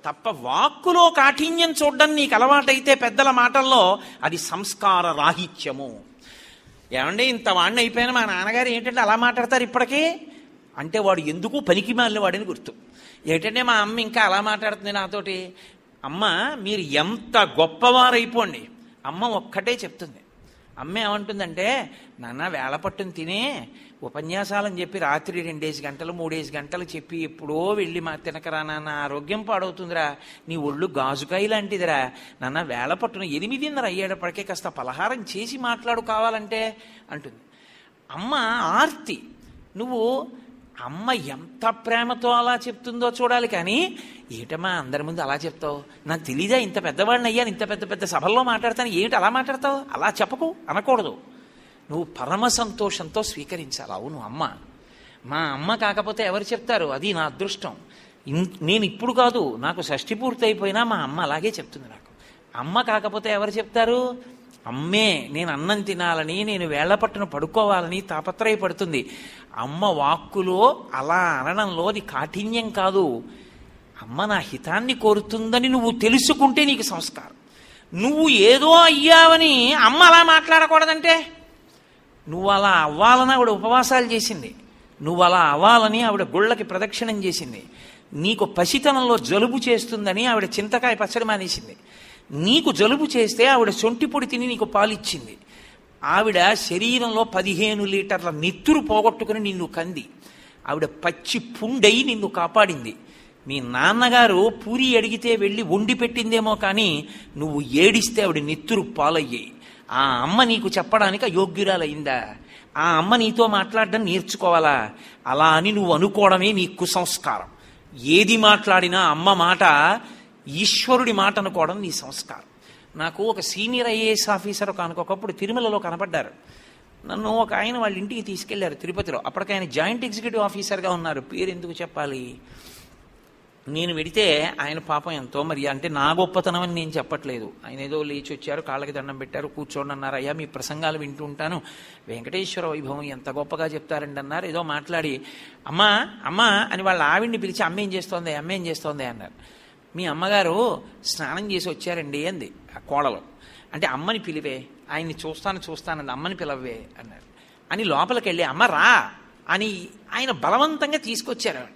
తప్ప వాక్కులో కాఠిన్యం చూడడం నీకు అలవాటైతే పెద్దల మాటల్లో అది సంస్కార రాహిత్యము. ఏమంటే ఇంత వాడిని అయిపోయిన మా నాన్నగారు ఏంటంటే అలా మాట్లాడతారు ఇప్పటికీ? అంటే వాడు ఎందుకు పనికి మాలిన వాడని గుర్తు. ఏంటంటే మా అమ్మ ఇంకా అలా మాట్లాడుతుంది నాతోటి. అమ్మ మీరు ఎంత గొప్పవారైపోండి. అమ్మ ఒక్కటే చెప్తుంది. అమ్మ ఏమంటుందంటే నాన్న వేళ పట్టును తినే ఉపన్యాసాలని చెప్పి రాత్రి రెండేసి గంటలు మూడేసి గంటలు చెప్పి ఎప్పుడో వెళ్ళి మా తినకరా నాన్న ఆరోగ్యం పాడవుతుందిరా. నీ ఒళ్ళు గాజుకాయ లాంటిదిరా. నాన్న వేళ పట్టున ఎనిమిదిన్నర అయ్యేటప్పటికే కాస్త పలహారం చేసి మాట్లాడు కావాలంటే అంటుంది. అమ్మ ఆర్తి నువ్వు అమ్మ ఎంత ప్రేమతో అలా చెప్తుందో చూడాలి కానీ ఏటమ్మా అందరి ముందు అలా చెప్తావు? నాకు తెలీదా ఇంత పెద్దవాడిని అయ్యాను ఇంత పెద్ద పెద్ద సభల్లో మాట్లాడతాను. ఏమిటి అలా మాట్లాడతావు? అలా చెప్పకు అనకూడదు. నువ్వు పరమ సంతోషంతో స్వీకరించాలి. అవును అమ్మ. మా అమ్మ కాకపోతే ఎవరు చెప్తారు? అది నా అదృష్టం. ఇన్- నేను ఇప్పుడు కాదు నాకు షష్ఠి పూర్తి అయిపోయినా మా అమ్మ అలాగే చెప్తుంది నాకు. అమ్మ కాకపోతే ఎవరు చెప్తారు? అమ్మే నేను అన్నం తినాలని నేను వేళ్ళ పట్టున పడుకోవాలని తాపత్రయపడుతుంది. అమ్మ వాక్కులో అలా అనడంలో అది కాఠిన్యం కాదు. అమ్మ నా హితాన్ని కోరుతుందని నువ్వు తెలుసుకుంటే నీకు సంస్కారం. నువ్వు ఏదో అయ్యావని అమ్మ అలా మాట్లాడకూడదంటే? నువ్వు అలా అవ్వాలని ఆవిడ ఉపవాసాలు చేసింది. నువ్వు అలా అవ్వాలని ఆవిడ గుళ్ళకి ప్రదక్షిణం చేసింది. నీకు పసితనంలో జలుబు చేస్తుందని ఆవిడ చింతకాయ పచ్చడి మానేసింది. నీకు జలుబు చేస్తే ఆవిడ సొంటి పొడి తిని నీకు పాలిచ్చింది. ఆవిడ శరీరంలో పదిహేను లీటర్ల నెత్తురు పోగొట్టుకుని నిన్ను కంది. ఆవిడ పచ్చి పుండై నిన్ను కాపాడింది. మీ నాన్నగారు పూరి అడిగితే వెళ్ళి వండి పెట్టిందేమో కానీ నువ్వు ఏడిస్తే ఆవిడ నెత్తురు పాలయ్యాయి. ఆ అమ్మ నీకు చెప్పడానికి అయోగ్యురాలయ్యిందా ఆ అమ్మ నీతో మాట్లాడడం నేర్చుకోవాలా? అలా అని నువ్వు అనుకోవడమే నీ కుసంస్కారం ఏది మాట్లాడినా అమ్మ మాట ఈశ్వరుడి మాట అనుకోవడం నీ సంస్కారం. నాకు ఒక సీనియర్ ఐఏఎస్ ఆఫీసర్ ఒక తిరుమలలో కనపడ్డారు. నన్ను ఒక ఆయన వాళ్ళ ఇంటికి తీసుకెళ్ళారు తిరుపతిలో. అప్పటికి ఆయన జాయింట్ ఎగ్జిక్యూటివ్ ఆఫీసర్గా ఉన్నారు. పేరు ఎందుకు చెప్పాలి? నేను వెడితే ఆయన పాపం ఎంతో మరి అంటే నా గొప్పతనం అని నేను చెప్పట్లేదు. ఆయన ఏదో లేచి వచ్చారు కాళ్ళకి దండం పెట్టారు కూర్చోండి అన్నారు అయ్యా మీ ప్రసంగాలు వింటూ ఉంటాను. వెంకటేశ్వర వైభవం ఎంత గొప్పగా చెప్తారండి అన్నారు. ఏదో మాట్లాడి అమ్మా అమ్మా అని వాళ్ళ ఆవిడ్ని పిలిచి అమ్మ ఏం చేస్తోంది? అమ్మ ఏం చేస్తోంది? అన్నారు. మీ అమ్మగారు స్నానం చేసి వచ్చారండి అంది ఆ కోడలు. అంటే అమ్మని పిలివే ఆయన్ని చూస్తాను చూస్తానంది అమ్మని పిలవే అన్నారు. అని లోపలికి వెళ్ళి అమ్మ రా అని ఆయన బలవంతంగా తీసుకొచ్చారు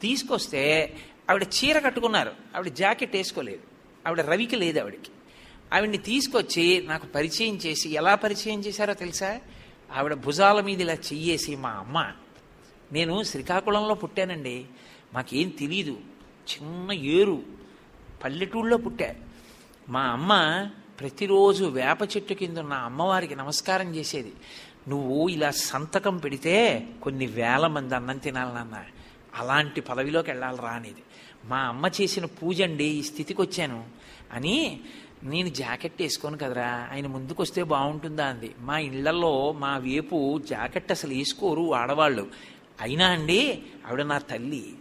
తీసుకొస్తే ఆవిడ చీర కట్టుకున్నారు. ఆవిడ జాకెట్ వేసుకోలేదు. ఆవిడ రవికి లేదు ఆవిడకి. ఆవిడ్ని తీసుకొచ్చి నాకు పరిచయం చేసి ఎలా పరిచయం చేశారో తెలుసా? ఆవిడ భుజాల మీద ఇలా చెయ్యేసి మా అమ్మ నేను శ్రీకాకుళంలో పుట్టానండి. మాకేం తెలీదు. చిన్న ఏరు. పల్లెటూళ్ళలో పుట్టా. మా అమ్మ ప్రతిరోజు వేప చెట్టు కింద ఉన్న అమ్మవారికి నమస్కారం చేసేది. నువ్వు ఇలా సంతకం పెడితే కొన్ని వేల మంది అన్నం తినాలి నాన్న. అలాంటి పదవిలోకి వెళ్ళాలి రా అనేది. మా అమ్మ చేసిన పూజ అండి ఈ స్థితికి వచ్చాను. అని నేను జాకెట్ వేసుకోను కదరా ఆయన ముందుకు వస్తే బాగుంటుందా అంది. మా ఇళ్ళలో మా వేపు జాకెట్ అసలు వేసుకోరు ఆడవాళ్ళు. అయినా అండి ఆవిడ నా తల్లి.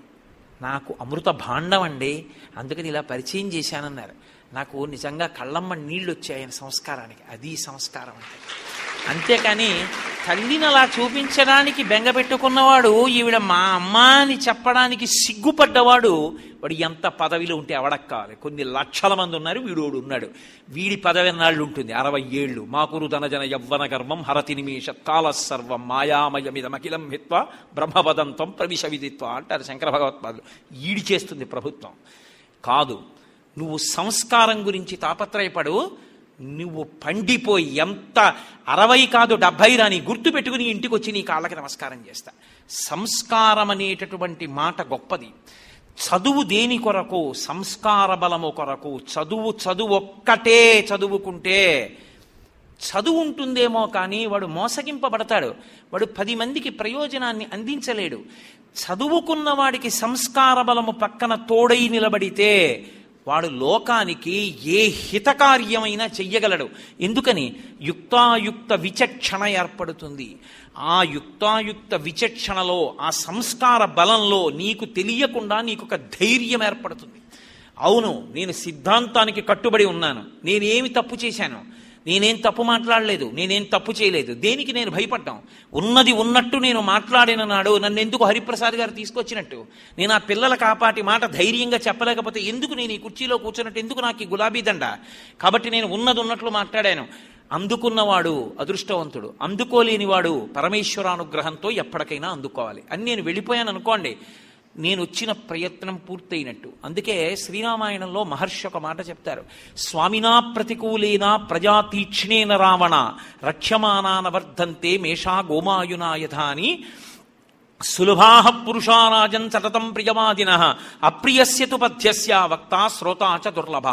నాకు అమృత భాండం అండి అందుకని ఇలా పరిచయం చేశానన్నారు. నాకు నిజంగా కళ్ళమ్మ నీళ్ళు వచ్చాయని సంస్కారానికి. అది సంస్కారం అంటే. అంతేకాని తల్లిని అలా చూపించడానికి బెంగ పెట్టుకున్నవాడు ఈవిడ మా అమ్మ అని చెప్పడానికి సిగ్గుపడ్డవాడు వాడు ఎంత పదవిలో ఉంటే అవడක් కావాలి కొన్ని లక్షల మంది ఉన్నారు వీడోడు ఉన్నాడు. వీడి పదవి నాళ్ళు ఉంటుంది? అరవై ఏళ్ళు. మాకురు ధనజన యవ్వన గర్వం హరతి నిమేష కాల సర్వం మాయామయమిదమఖిలం హిత్వ బ్రహ్మవదంతం ప్రవిశ విదిత్వ అంటారు శంకర భగవత్పాదులు. ఈడి చేస్తుంది ప్రభుత్వం. కాదు నువ్వు సంస్కారం గురించి తాపత్రయపడు నువ్వు పండిపోయి ఎంత అరవై కాదు డెబ్భై రాని గుర్తు పెట్టుకుని ఇంటికి వచ్చి నీ కాళ్ళకి నమస్కారం చేస్తా. సంస్కారం అనేటటువంటి మాట గొప్పది. చదువు దేని కొరకు? సంస్కార బలము కొరకు. చదువు చదువు ఒక్కటే చదువుకుంటే చదువు ఉంటుందేమో కానీ వాడు మోసగింపబడతాడు. వాడు పది మందికి ప్రయోజనాన్ని అందించలేడు. చదువుకున్న వాడికి సంస్కార బలము పక్కన తోడై నిలబడితే వాడు లోకానికి ఏ హితకార్యమైనా చెయ్యగలడు. ఎందుకని? యుక్తాయుక్త విచక్షణ ఏర్పడుతుంది. ఆ యుక్తాయుక్త విచక్షణలో ఆ సంస్కార బలంలో నీకు తెలియకుండా నీకు ఒక ధైర్యం ఏర్పడుతుంది. అవును నేను సిద్ధాంతానికి కట్టుబడి ఉన్నాను. నేనేమి తప్పు చేశాను? నేనేం తప్పు మాట్లాడలేదు నేనేం తప్పు చేయలేదు. దేనికి నేను భయపడ్డాం? ఉన్నది ఉన్నట్టు నేను మాట్లాడిన నాడు నన్ను ఎందుకు హరిప్రసాద్ గారు తీసుకొచ్చినట్టు? నేను ఆ పిల్లల కాపాటి మాట ధైర్యంగా చెప్పలేకపోతే ఎందుకు నేను ఈ కుర్చీలో కూర్చున్నట్టు? ఎందుకు నాకు ఈ గులాబీ దండ? కాబట్టి నేను ఉన్నది ఉన్నట్లు మాట్లాడాను. అందుకున్నవాడు అదృష్టవంతుడు. అందుకోలేనివాడు పరమేశ్వరానుగ్రహంతో ఎప్పటికైనా అందుకోవాలి. అని నేను వెళ్ళిపోయాను అనుకోండి. నేను వచ్చిన ప్రయత్నం పూర్తయినట్టు. అందుకే శ్రీరామాయణంలో మహర్షి ఒక మాట చెప్తారు. స్వామినా ప్రతికూలేనా ప్రజాతీక్ష్ణేన రావణ రక్ష్యమానాన వర్ధంతే మేషా గోమాయునాయథ అని సులభాహ పురుషారాజన్ సతతం ప్రియవాదిన అప్రియస్యతు పథ్యస్య వక్త శ్రోత చ దుర్లభ.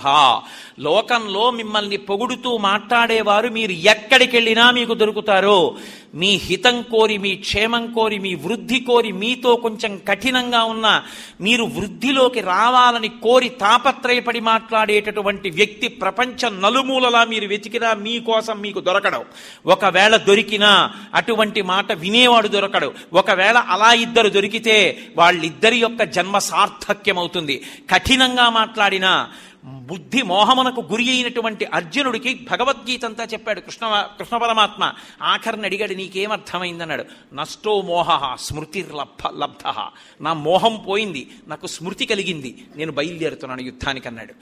లోకంలో మిమ్మల్ని పొగుడుతూ మాట్లాడేవారు మీరు ఎక్కడికి వెళ్ళినా మీకు దొరుకుతారో. మీ హితం కోరి మీ క్షేమం కోరి మీ వృద్ధి కోరి మీతో కొంచెం కఠినంగా ఉన్న మీరు వృద్ధిలోకి రావాలని కోరి తాపత్రయపడి మాట్లాడేటటువంటి వ్యక్తి ప్రపంచం నలుమూలలా మీరు వెతికినా మీకోసం మీకు దొరకడం. ఒకవేళ దొరికినా అటువంటి మాట వినేవాడు దొరకడు. ఒకవేళ అలా ఇద్దరు దొరికితే వాళ్ళిద్దరి యొక్క జన్మ సార్థక్యమవుతుంది. కఠినంగా మాట్లాడినా బుద్ధి మోహమునకు గురి అయినటువంటి అర్జునుడికి భగవద్గీత అంతా చెప్పాడు. కృష్ణ కృష్ణ పరమాత్మ ఆఖరిని అడిగాడు నీకేమర్థమైందన్నాడు? నష్టో మోహ స్మృతి లబ్ధ. లబ్ధ నా మోహం పోయింది నాకు స్మృతి కలిగింది నేను బయలుదేరుతున్నాను యుద్ధానికి అన్నాడు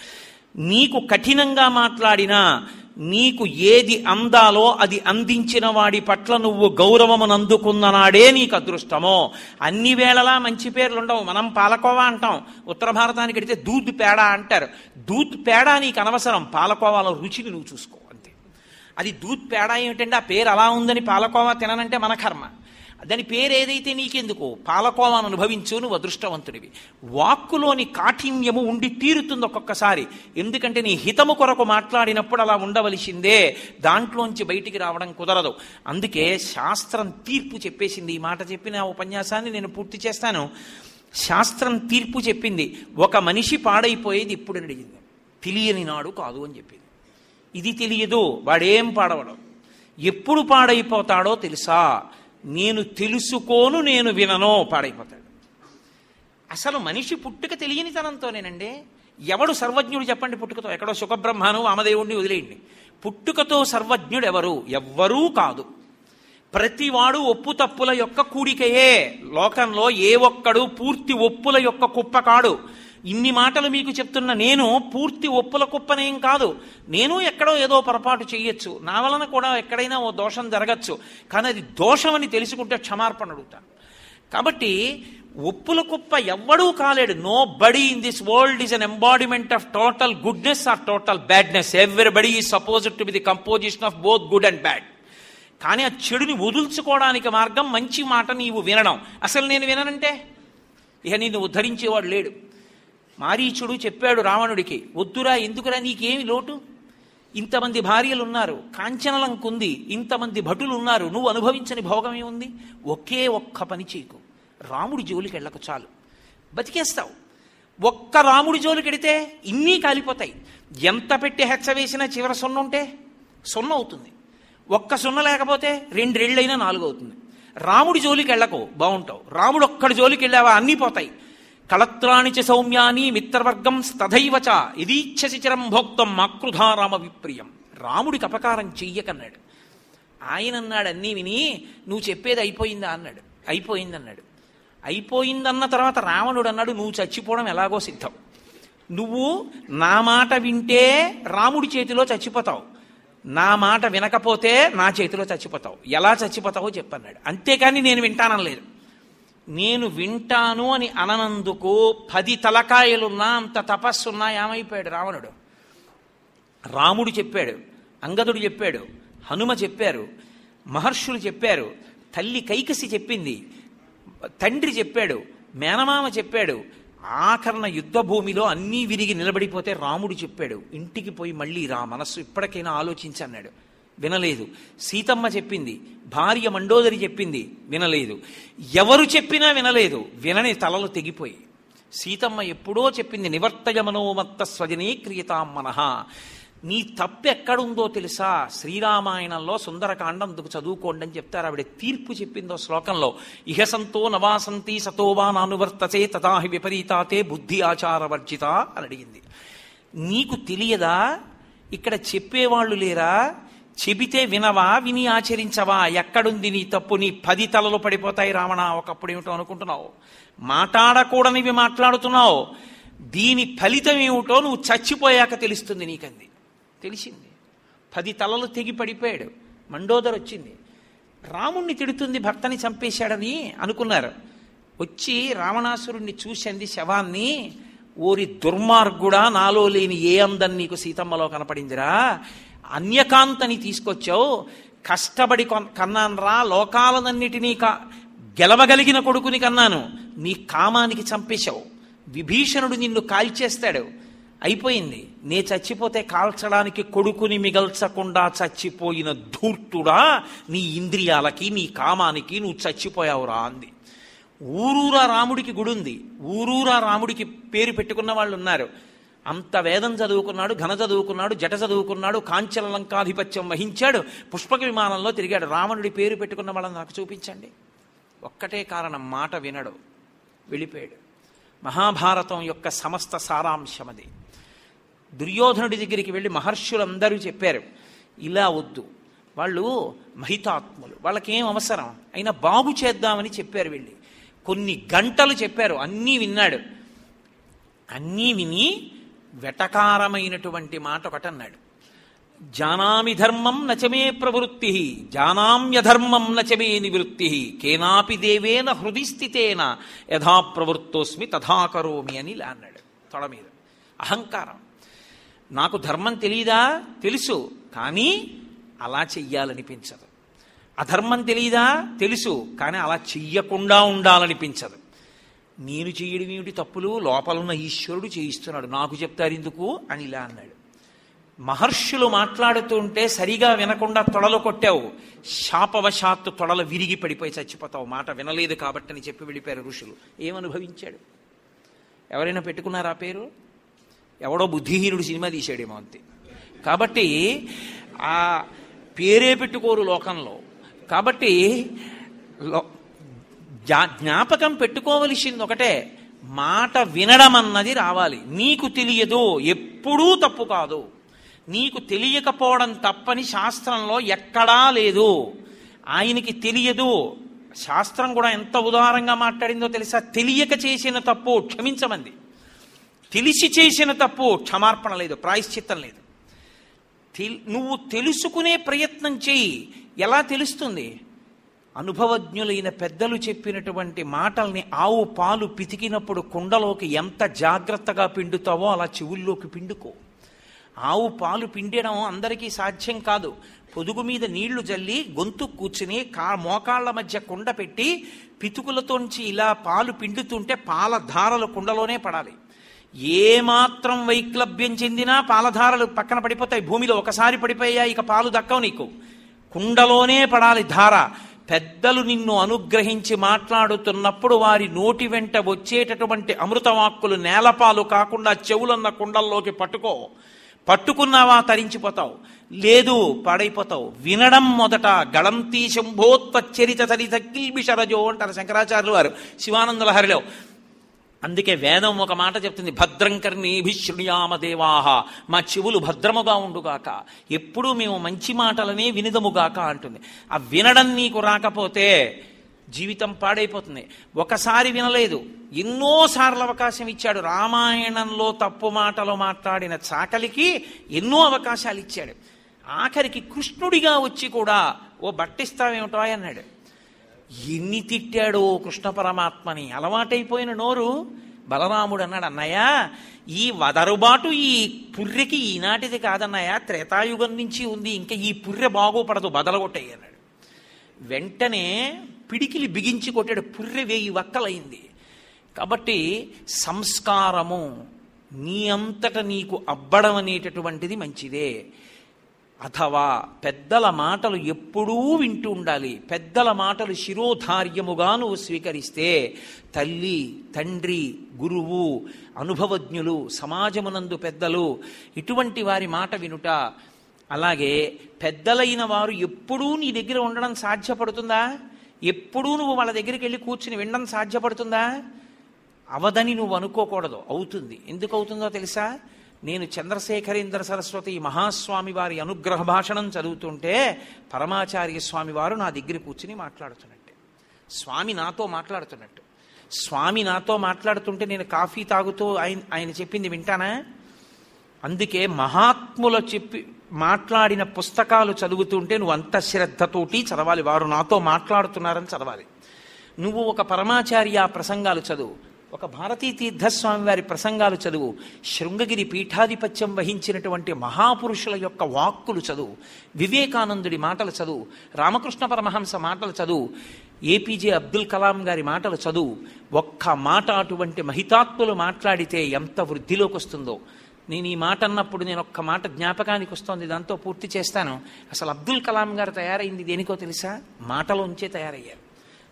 నీకు కఠినంగా మాట్లాడినా నీకు ఏది అందాలో అది అందించిన వాడి పట్ల నువ్వు గౌరవమును అందుకున్న నాడే నీకు అదృష్టమో. అన్ని వేళలా మంచి పేర్లు ఉండవు. మనం పాలకోవా అంటాం. ఉత్తర భారతానికి వెడితే దూద్ పేడ అంటారు. దూద్ పేడ నీకు అనవసరం. పాలకోవాలో రుచిని నువ్వు చూసుకో అంతే. అది దూద్ పేడ ఏమిటంటే ఆ పేరు అలా ఉందని పాలకోవా తిననంటే మన కర్మ. దాని పేరేదైతే నీకెందుకో? నీకెందుకు పాలకోవాను అనుభవించు నువ్వు అదృష్టవంతుడివి. వాక్కులోని కాఠిన్యము ఉండి తీరుతుంది ఒక్కొక్కసారి. ఎందుకంటే నీ హితము కొరకు మాట్లాడినప్పుడు అలా ఉండవలసిందే. దాంట్లోంచి బయటికి రావడం కుదరదు. అందుకే శాస్త్రం తీర్పు చెప్పేసింది. ఈ మాట చెప్పిన ఉపన్యాసాన్ని నేను పూర్తి చేస్తాను. శాస్త్రం తీర్పు చెప్పింది. ఒక మనిషి పాడైపోయేది ఇప్పుడు అడిగింది. తెలియని నాడు కాదు అని చెప్పింది. ఇది తెలియదు. వాడేం పాడవడం? ఎప్పుడు పాడైపోతాడో తెలుసా? నేను తెలుసుకోను నేను వినను పాడైపోతాడు. అసలు మనిషి పుట్టుక తెలియనితనంతోనేనండి. ఎవడు సర్వజ్ఞుడు చెప్పండి పుట్టుకతో? ఎక్కడో సుఖబ్రహ్మను వామదేవుణ్ణి వదిలేయండి. పుట్టుకతో సర్వజ్ఞుడు ఎవరు ఎవ్వరూ కాదు. ప్రతివాడు ఒప్పు తప్పుల యొక్క కూడికయే. లోకంలో ఏ ఒక్కడు పూర్తి ఒప్పుల యొక్క కుప్ప కాడు. ఇన్ని మాటలు మీకు చెప్తున్న నేను పూర్తి ఒప్పుల కుప్పనేం కాదు. నేను ఎక్కడో ఏదో పొరపాటు చేయొచ్చు నా వలన కూడా ఎక్కడైనా ఓ దోషం జరగచ్చు. కానీ అది దోషమని తెలుసుకుంటే క్షమార్పణ అడుగుతాను. కాబట్టి ఒప్పుల కుప్ప ఎవ్వడూ కాలేడు. Nobody in this world is an embodiment of total goodness or total badness everybody is suppose to be the composition of both good and bad కానీ ఆ చెడుని వదుల్చుకోవడానికి మార్గం మంచి మాట నీవు వినడం. అసలు నేను విననంటే? ఇక నేను ఉద్ధరించేవాడు లేడు. మారీచుడు చెప్పాడు రావణుడికి వద్దురా ఎందుకురా నీకేమి లోటు? ఇంతమంది భార్యలు ఉన్నారు కాంచనలంకుంది ఇంతమంది భటులు ఉన్నారు నువ్వు అనుభవించని భోగమే ఉంది ఒకే ఒక్క పని చేయకు రాముడి జోలికి వెళ్ళకు చాలు. బతికేస్తావు. ఒక్క రాముడి జోలికి వెడితే ఇన్నీ కాలిపోతాయి. ఎంత పెట్టి హెచ్చవేసినా చివర సున్న ఉంటే సున్న అవుతుంది. ఒక్క సున్న లేకపోతే రెండేళ్ళైనా నాలుగు అవుతుంది రాముడి జోలికి వెళ్ళకు బాగుంటావు రాముడు ఒక్కడి జోలికి వెళ్ళావా అన్నీ పోతాయి. కళత్రాణి చ సౌమ్యాని మిత్రవర్గం స్తథైవచ చ ఇదీచ్ఛసి చిరం భోక్తం మాకృధారామ విప్రియం. రాముడికి అపకారం చెయ్యకన్నాడు. ఆయన అన్నాడు అన్నీ విని నువ్వు చెప్పేది అయిపోయిందా? అన్నాడు. అయిపోయిందన్నాడు. అయిపోయిందన్న తర్వాత రావణుడు అన్నాడు నువ్వు చచ్చిపోవడం ఎలాగో సిద్ధం. నువ్వు నా మాట వింటే రాముడి చేతిలో చచ్చిపోతావు. నా మాట వినకపోతే నా చేతిలో చచ్చిపోతావు. ఎలా చచ్చిపోతావో చెప్పన్నాడు. అంతేకాని నేను వింటానలేదు నేను వింటాను అని అననందుకు పది తలకాయలున్నా అంత తపస్సున్నా ఏమైపోయాడు రావణుడు? రాముడు చెప్పాడు అంగదుడు చెప్పాడు హనుమ చెప్పారు మహర్షులు చెప్పారు తల్లి కైకసి చెప్పింది తండ్రి చెప్పాడు మేనమామ చెప్పాడు ఆఖరణ యుద్ధ భూమిలో అన్నీ విరిగి నిలబడిపోతే రాముడు చెప్పాడు ఇంటికి పోయి మళ్ళీ రా మనస్సు ఇప్పటికైనా ఆలోచించన్నాడు. వినలేదు. సీతమ్మ చెప్పింది భార్య మండోదరి చెప్పింది వినలేదు. ఎవరు చెప్పినా వినలేదు. వినని తలలు తెగిపోయి సీతమ్మ ఎప్పుడో చెప్పింది నివర్తయ మనోమత్త స్వజనే క్రియతాం మనహ నీ తప్పెక్కడుందో తెలుసా? శ్రీరామాయణంలో సుందరకాండం అందుకు చదువుకోండి అని చెప్తారు. ఆవిడ తీర్పు చెప్పిందో శ్లోకంలో. ఇహసంతో నవాసంతి సతోవా నానువర్తసే తదాహి విపరీతాతే బుద్ధి ఆచారవర్జిత అని అడిగింది. నీకు తెలియదా? ఇక్కడ చెప్పేవాళ్ళు లేరా? చెబితే వినవా విని ఆచరించవా ఎక్కడుంది నీ తప్పు నీ పది తలలు పడిపోతాయి రావణ ఒకప్పుడు ఏమిటో అనుకుంటున్నావు? మాట్లాడకూడనివి మాట్లాడుతున్నావు. దీని ఫలితం ఏమిటో నువ్వు చచ్చిపోయాక తెలుస్తుంది నీకంది. తెలిసింది. పది తలలు తెగి పడిపోయాడు. మండోదర్ వచ్చింది. రాముణ్ణి తిడుతుంది భర్తని చంపేశాడని అనుకున్నారు. వచ్చి రావణాసురుణ్ణి చూసింది శవాన్ని ఓరి దుర్మార్గుడా నాలో లేని ఏ అందం నీకు సీతమ్మలో కనపడిందిరా? అన్యకాంతని తీసుకొచ్చావు కష్టపడి కొన్- కన్నానురా లోకాలనన్నిటినీ కా గెలవగలిగిన కొడుకుని కన్నాను. నీ కామానికి చంపేశావు. విభీషణుడు నిన్ను కాల్చేస్తాడు. అయిపోయింది. నే చచ్చిపోతే కాల్చడానికి కొడుకుని మిగల్చకుండా చచ్చిపోయిన ధూర్తుడా నీ ఇంద్రియాలకి నీ కామానికి నువ్వు చచ్చిపోయావురా అంది. ఊరూరా రాముడికి గుడి ఉంది ఊరూరా రాముడికి పేరు పెట్టుకున్న వాళ్ళు ఉన్నారు అంత వేదం చదువుకున్నాడు ఘన చదువుకున్నాడు జట చదువుకున్నాడు కాంచన లంకాధిపత్యం వహించాడు పుష్పక విమానంలో తిరిగాడు. రావణుడి పేరు పెట్టుకున్న వాళ్ళని నాకు చూపించండి. ఒక్కటే కారణం మాట వినడు వెళ్ళిపోయాడు మహాభారతం యొక్క సమస్త సారాంశం అది దుర్యోధనుడి దగ్గరికి వెళ్ళి మహర్షులందరూ చెప్పారు ఇలా వద్దు. వాళ్ళు మహితాత్ములు వాళ్ళకేం అవసరం? అయినా బాగు చేద్దామని చెప్పారు వెళ్ళి. కొన్ని గంటలు చెప్పారు అన్నీ విన్నాడు. అన్నీ విని వెటకారమైనటువంటి మాట ఒకటన్నాడు. జానామి ధర్మం నచమే ప్రవృత్తి జానామ్యధర్మం నచమే నివృత్తి కేనాపి దేవేన హృది స్థితేన యథా ప్రవృత్తోస్మి తథా కరోమి అని ఇలా అన్నాడు తొడ మీద. అహంకారం. నాకు ధర్మం తెలీదా? తెలుసు కానీ అలా చెయ్యాలనిపించదు. అధర్మం తెలీదా? తెలుసు కానీ అలా చెయ్యకుండా ఉండాలనిపించదు. నేను చేయడం ఏమిటి తప్పులు? లోపలున్న ఈశ్వరుడు చేయిస్తున్నాడు. నాకు చెప్తారు ఎందుకు? అని ఇలా అన్నాడు. మహర్షులు మాట్లాడుతుంటే సరిగా వినకుండా తొడలు కొట్టావు. శాపవశాత్తు తొడలు విరిగి పడిపోయి చచ్చిపోతావు. మాట వినలేదు కాబట్టి అని చెప్పి వెళ్ళిపోయారు ఋషులు. ఏమనుభవించాడు? ఎవరైనా పెట్టుకున్నారా పేరు? ఎవడో బుద్ధిహీనుడు సినిమా తీసాడేమో అంతే. కాబట్టి ఆ పేరే పెట్టుకోరు లోకంలో. కాబట్టి లో జా- జ్ఞాపకం పెట్టుకోవలసింది ఒకటే. మాట వినడం అన్నది రావాలి. నీకు తెలియదు ఎప్పుడూ తప్పు కాదు. నీకు తెలియకపోవడం తప్పని శాస్త్రంలో ఎక్కడా లేదు. ఆయనకి తెలియదు. శాస్త్రం కూడా ఎంత ఉదారంగా మాట్లాడిందో తెలుసా? తెలియక చేసిన తప్పు క్షమించమంది. తెలిసి చేసిన తప్పు క్షమార్పణ లేదు ప్రాయశ్చిత్తం లేదు. తెల్- నువ్వు తెలుసుకునే ప్రయత్నం చేయి. ఎలా తెలుస్తుంది? అనుభవజ్ఞులైన పెద్దలు చెప్పినటువంటి మాటల్ని ఆవు పాలు పితికినప్పుడు కుండలోకి ఎంత జాగ్రత్తగా పిండుతావో అలా చెవుల్లోకి పిండుకో. ఆవు పాలు పిండడం అందరికీ సాధ్యం కాదు. పొదుగు మీద నీళ్ళు జల్లి గొంతు కూర్చుని కా మోకాళ్ళ మధ్య కుండ పెట్టి పితుకులతోంచి ఇలా పాలు పిండుతుంటే పాల ధారలు కుండలోనే పడాలి. ఏ మాత్రం వైక్లభ్యం చెందినా పాలధారలు పక్కన పడిపోతాయి. భూమిలో ఒకసారి పడిపోయా ఇక పాలు దక్కవు నీకు. కుండలోనే పడాలి ధార. పెద్దలు నిన్ను అనుగ్రహించి మాట్లాడుతున్నప్పుడు వారి నోటి వెంట వచ్చేటటువంటి అమృతవాక్కులు నేలపాలు కాకుండా చెవులన్న కుండల్లోకి పట్టుకో. పట్టుకున్నావా తరించిపోతావు. లేదు పాడైపోతావు. వినడం మొదట గళంతీ శంభోత్పచ్చరిత తరిత కిల్బిషరజో అంటారు శంకరాచార్యులు వారు. శివానందలహరిలో అందుకే వేదం ఒక మాట చెప్తుంది భద్రం కర్ణీభి శృణుయామ దేవాహ మా చెవులు భద్రముగా ఉండుగాక ఎప్పుడూ మేము మంచి మాటలనే వినదముగాక అంటుంది. ఆ వినడం నీకు రాకపోతే జీవితం పాడైపోతుంది. ఒకసారి వినలేదు ఎన్నోసార్లు అవకాశం ఇచ్చాడు. రామాయణంలో తప్పు మాటలు మాట్లాడిన చాకలికి ఎన్నో అవకాశాలు ఇచ్చాడు. ఆఖరికి కృష్ణుడిగా వచ్చి కూడా ఓ బట్టిస్తావేమిటో అన్నాడు. ఎన్ని తిట్టాడో కృష్ణ పరమాత్మని. అలవాటైపోయిన నోరు బలరాముడు అన్నాడు అన్నయ్య ఈ వదరుబాటు ఈ పుర్రెకి ఈనాటిది కాదన్నయ్య. త్రేతాయుగం నుంచి ఉంది ఇంకా ఈ పుర్రె బాగోపడదు బదలగొట్టయ్య అన్నాడు. వెంటనే పిడికిలి బిగించి కొట్టాడు పుర్రె వేయి వక్కలైంది. కాబట్టి సంస్కారము నీ అంతట నీకు అబ్బడం అనేటటువంటిది మంచిదే. అథవా పెద్దల మాటలు ఎప్పుడూ వింటూ ఉండాలి. పెద్దల మాటలు శిరోధార్యముగా నువ్వు స్వీకరిస్తే తల్లి తండ్రి గురువు అనుభవజ్ఞులు సమాజమునందు పెద్దలు ఇటువంటి వారి మాట వినుట. అలాగే పెద్దలైన వారు ఎప్పుడూ నీ దగ్గర ఉండడం సాధ్యపడుతుందా? ఎప్పుడూ నువ్వు వాళ్ళ దగ్గరికి వెళ్ళి కూర్చుని వినడం సాధ్యపడుతుందా? అవదని నువ్వు అనుకోకూడదు. అవుతుంది. ఎందుకు అవుతుందో తెలుసా? నేను చంద్రశేఖరేంద్ర సరస్వతి మహాస్వామి వారి అనుగ్రహ భాషణం చదువుతుంటే పరమాచార్య స్వామి వారు నా దగ్గర కూర్చుని మాట్లాడుతున్నట్టే. స్వామి నాతో మాట్లాడుతున్నట్టు. స్వామి నాతో మాట్లాడుతుంటే నేను కాఫీ తాగుతూ ఆయన ఆయన చెప్పింది వింటానా? అందుకే మహాత్ముల చెప్పి మాట్లాడిన పుస్తకాలు చదువుతుంటే నువ్వు అంత శ్రద్ధతోటి చదవాలి. వారు నాతో మాట్లాడుతున్నారని చదవాలి. నువ్వు ఒక పరమాచార్య ప్రసంగాలు చదువు. ఒక భారతీ తీర్థస్వామి వారి ప్రసంగాలు చదువు. శృంగగిరి పీఠాధిపత్యం వహించినటువంటి మహాపురుషుల యొక్క వాక్కులు చదువు. వివేకానందుడి మాటలు చదువు. రామకృష్ణ పరమహంస మాటలు చదువు. ఏపీజే అబ్దుల్ కలాం గారి మాటలు చదువు. ఒక్క మాట అటువంటి మహితాత్ములు మాట్లాడితే ఎంత వృద్ధిలోకి వస్తుందో నేను ఈ మాట అన్నప్పుడు నేను ఒక్క మాట జ్ఞాపకానికి వస్తోంది. దాంతో పూర్తి చేస్తాను. అసలు అబ్దుల్ కలాం గారు తయారైంది దేనికో తెలుసా? మాటలోంచే తయారయ్యారు.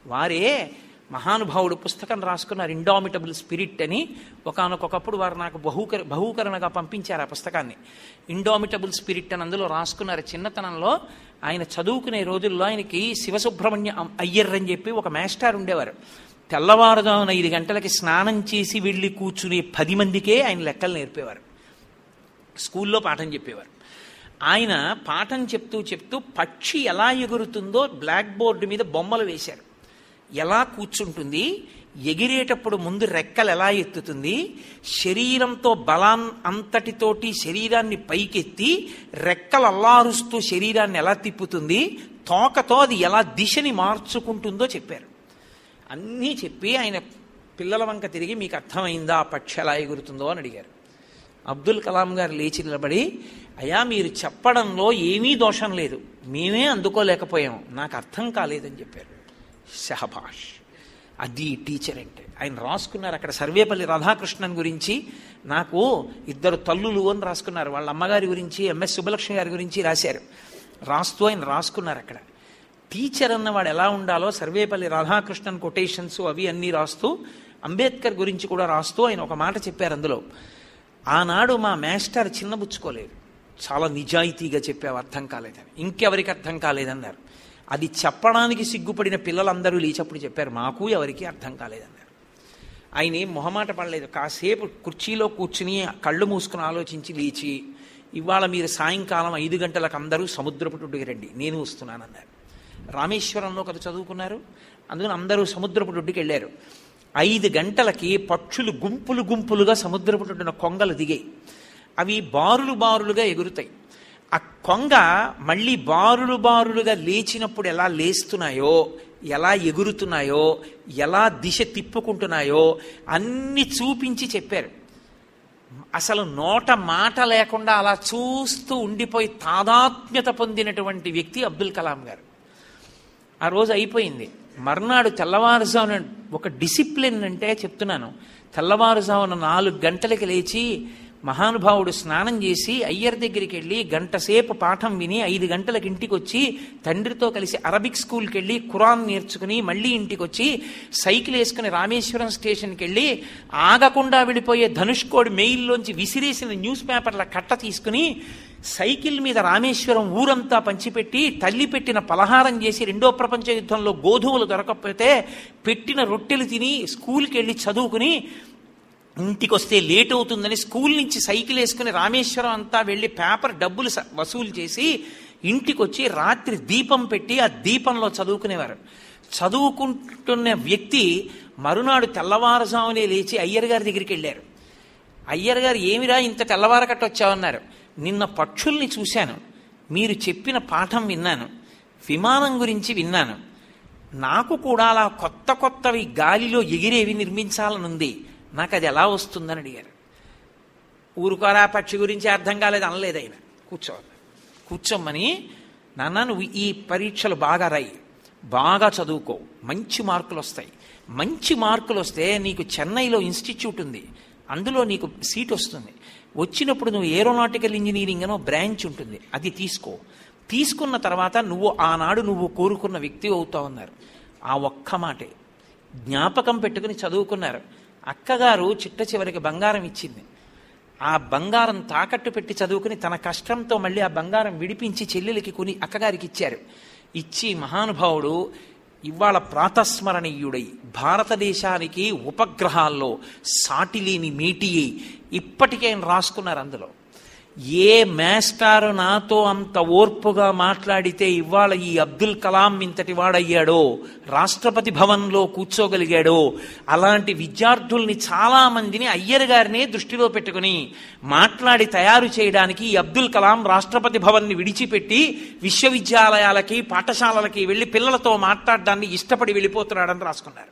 వారే మహానుభావుడు పుస్తకం రాసుకున్నారు ఇండామిటబుల్ స్పిరిట్ అని. ఒకనొకప్పుడు వారు నాకు బహుకర బహుకరణగా పంపించారు ఆ పుస్తకాన్ని. ఇండామిటబుల్ స్పిరిట్ అని అందులో రాసుకున్నారు. చిన్నతనంలో ఆయన చదువుకునే రోజుల్లో ఆయనకి శివసుబ్రహ్మణ్య అయ్యర్ అని చెప్పి ఒక మాస్టర్ ఉండేవారు. తెల్లవారుజామున ఐదు గంటలకి స్నానం చేసి వెళ్ళి కూర్చునే పది మందికే ఆయన లెక్కలు నేర్పేవారు. స్కూల్లో పాఠం చెప్పేవారు. ఆయన పాఠం చెప్తూ చెప్తూ పక్షి ఎలా ఎగురుతుందో బ్లాక్ బోర్డు మీద బొమ్మలు వేశారు. ఎలా కూర్చుంటుంది? ఎగిరేటప్పుడు ముందు రెక్కలు ఎలా ఎత్తుతుంది? శరీరంతో బలాన్ అంతటితోటి శరీరాన్ని పైకెత్తి రెక్కలు అల్లారుస్తూ శరీరాన్ని ఎలా తిప్పుతుంది? తోకతో అది ఎలా దిశని మార్చుకుంటుందో చెప్పారు. అన్నీ చెప్పి ఆయన పిల్లల వంక తిరిగి మీకు అర్థమైందా? ఆ పక్షి ఎలా ఎగురుతుందో అని అడిగారు. అబ్దుల్ కలాం గారు లేచి నిలబడి అయా మీరు చెప్పడంలో ఏమీ దోషం లేదు. మేమే అందుకోలేకపోయాం. నాకు అర్థం కాలేదని చెప్పారు. షహబాష్ అది టీచర్ అంటే. ఆయన రాసుకున్నారు అక్కడ సర్వేపల్లి రాధాకృష్ణన్ గురించి. నాకు ఇద్దరు తల్లులు అని రాసుకున్నారు. వాళ్ళ అమ్మగారి గురించి ఎంఎస్ సుబ్బలక్ష్మి గారి గురించి రాశారు. రాస్తూ ఆయన రాసుకున్నారు అక్కడ. టీచర్ అన్నవాడు ఎలా ఉండాలో సర్వేపల్లి రాధాకృష్ణన్ కొటేషన్స్ అవి అన్నీ రాస్తూ అంబేద్కర్ గురించి కూడా రాస్తూ ఆయన ఒక మాట చెప్పారు అందులో. ఆనాడు మా మాస్టర్ చిన్నబుచ్చుకోలేదు చాలా నిజాయితీగా చెప్పావు అర్థం కాలేదని. ఇంకెవరికి అర్థం కాలేదన్నారు. అది చెప్పడానికి సిగ్గుపడిన పిల్లలందరూ లేచప్పుడు చెప్పారు మాకు ఎవరికి అర్థం కాలేదన్నారు. ఆయన ఏం మొహమాట పడలేదు. కాసేపు కుర్చీలో కూర్చుని కళ్ళు మూసుకుని ఆలోచించి లేచి ఇవాళ మీరు సాయంకాలం ఐదు గంటలకు అందరూ సముద్రపు టొడ్డుకి రండి నేను వస్తున్నానన్నారు. రామేశ్వరంలో కథ చదువుకున్నారు. అందుకని అందరూ సముద్రపు టొడ్డుకి వెళ్ళారు. ఐదు గంటలకి పక్షులు గుంపులు గుంపులుగా సముద్రపు కొంగలు దిగాయి. అవి బారులు బారులుగా ఎగురుతాయి. ఆ కొంగ మళ్ళీ బారులు బారులుగా లేచినప్పుడు ఎలా లేస్తున్నాయో ఎలా ఎగురుతున్నాయో ఎలా దిశ తిప్పుకుంటున్నాయో అన్ని చూపించి చెప్పారు. అసలు నోట మాట లేకుండా అలా చూస్తూ ఉండిపోయి తాదాత్మ్యత పొందినటువంటి వ్యక్తి అబ్దుల్ కలాం గారు. ఆ రోజు అయిపోయింది. మర్నాడు తెల్లవారుజామున ఒక డిసిప్లిన్ అంటే చెప్తున్నాను. తెల్లవారుజామున నాలుగు గంటలకి లేచి మహానుభావుడు స్నానం చేసి అయ్యర్ దగ్గరికి వెళ్ళి గంటసేపు పాఠం విని ఐదు గంటలకు ఇంటికి వచ్చి తండ్రితో కలిసి అరబిక్ స్కూల్కి వెళ్ళి ఖురాన్ నేర్చుకుని మళ్ళీ ఇంటికి వచ్చి సైకిల్ వేసుకుని రామేశ్వరం స్టేషన్కి వెళ్ళి ఆగకుండా వెళ్ళిపోయే ధనుష్కోడి మెయిల్లోంచి విసిరేసిన న్యూస్ పేపర్ల కట్ట తీసుకుని సైకిల్ మీద రామేశ్వరం ఊరంతా పంచిపెట్టి తల్లి పెట్టిన పలహారం చేసి రెండో ప్రపంచ యుద్ధంలో గోధుమలు దొరకకపోతే పెట్టిన రొట్టెలు తిని స్కూల్కి వెళ్ళి చదువుకుని ఇంటికి వస్తే లేట్ అవుతుందని స్కూల్ నుంచి సైకిల్ వేసుకుని రామేశ్వరం అంతా వెళ్ళి పేపర్ డబ్బులు స- వసూలు చేసి ఇంటికి వచ్చి రాత్రి దీపం పెట్టి ఆ దీపంలో చదువుకునేవారు. చదువుకుంటున్న వ్యక్తి మరునాడు తెల్లవారుజామునే లేచి అయ్యర్ గారి దగ్గరికి వెళ్ళారు. అయ్యర్ గారు ఏమిరా ఇంత తెల్లవారకట్ట వచ్చావన్నారు. నిన్న పక్షుల్ని చూశాను. మీరు చెప్పిన పాఠం విన్నాను. విమానం గురించి విన్నాను. నాకు కూడా అలా కొత్త కొత్తవి గాలిలో ఎగిరేవి నిర్మించాలనుంది. నాకు అది ఎలా వస్తుందని అడిగారు. ఊరుకోరా పక్షి గురించి అర్థం కాలేదు అనలేదు ఆయన. కూర్చో కూర్చోమని నాన్న నువ్వు ఈ పరీక్షలు బాగా రాయి. బాగా చదువుకో. మంచి మార్కులు వస్తాయి. మంచి మార్కులు వస్తే నీకు చెన్నైలో ఇన్స్టిట్యూట్ ఉంది. అందులో నీకు సీట్ వస్తుంది. వచ్చినప్పుడు నువ్వు ఏరోనాటికల్ ఇంజనీరింగ్ అనో బ్రాంచ్ ఉంటుంది. అది తీసుకో. తీసుకున్న తర్వాత నువ్వు ఆనాడు నువ్వు కోరుకున్న వ్యక్తి అవుతావు అన్నారు. ఆ ఒక్క మాటే. జ్ఞాపకం పెట్టుకుని చదువుకున్నారు. అక్కగారు చిట్ట చివరికి బంగారం ఇచ్చింది. ఆ బంగారం తాకట్టు పెట్టి చదువుకుని తన కష్టంతో మళ్ళీ ఆ బంగారం విడిపించి చెల్లెలికి కొని అక్కగారికి ఇచ్చారు. ఇచ్చి మహానుభావుడు ఇవాళ ప్రాతస్మరణీయుడై భారతదేశానికి ఉపగ్రహాల్లో సాటిలేని మీటి ఇప్పటికే ఆయన రాసుకున్నారు అందులో. ఏ మేస్టారు నాతో అంత ఓర్పుగా మాట్లాడితే ఇవాళ ఈ అబ్దుల్ కలాం ఇంతటి వాడయ్యాడో? రాష్ట్రపతి భవన్లో కూర్చోగలిగాడో? అలాంటి విద్యార్థుల్ని చాలా మందిని అయ్యర్ గారినే దృష్టిలో పెట్టుకుని మాట్లాడి తయారు చేయడానికి ఈ అబ్దుల్ కలాం రాష్ట్రపతి భవన్ని విడిచిపెట్టి విశ్వవిద్యాలయాలకి పాఠశాలలకి వెళ్ళి పిల్లలతో మాట్లాడడాన్ని ఇష్టపడి వెళ్ళిపోతున్నాడని రాసుకున్నారు.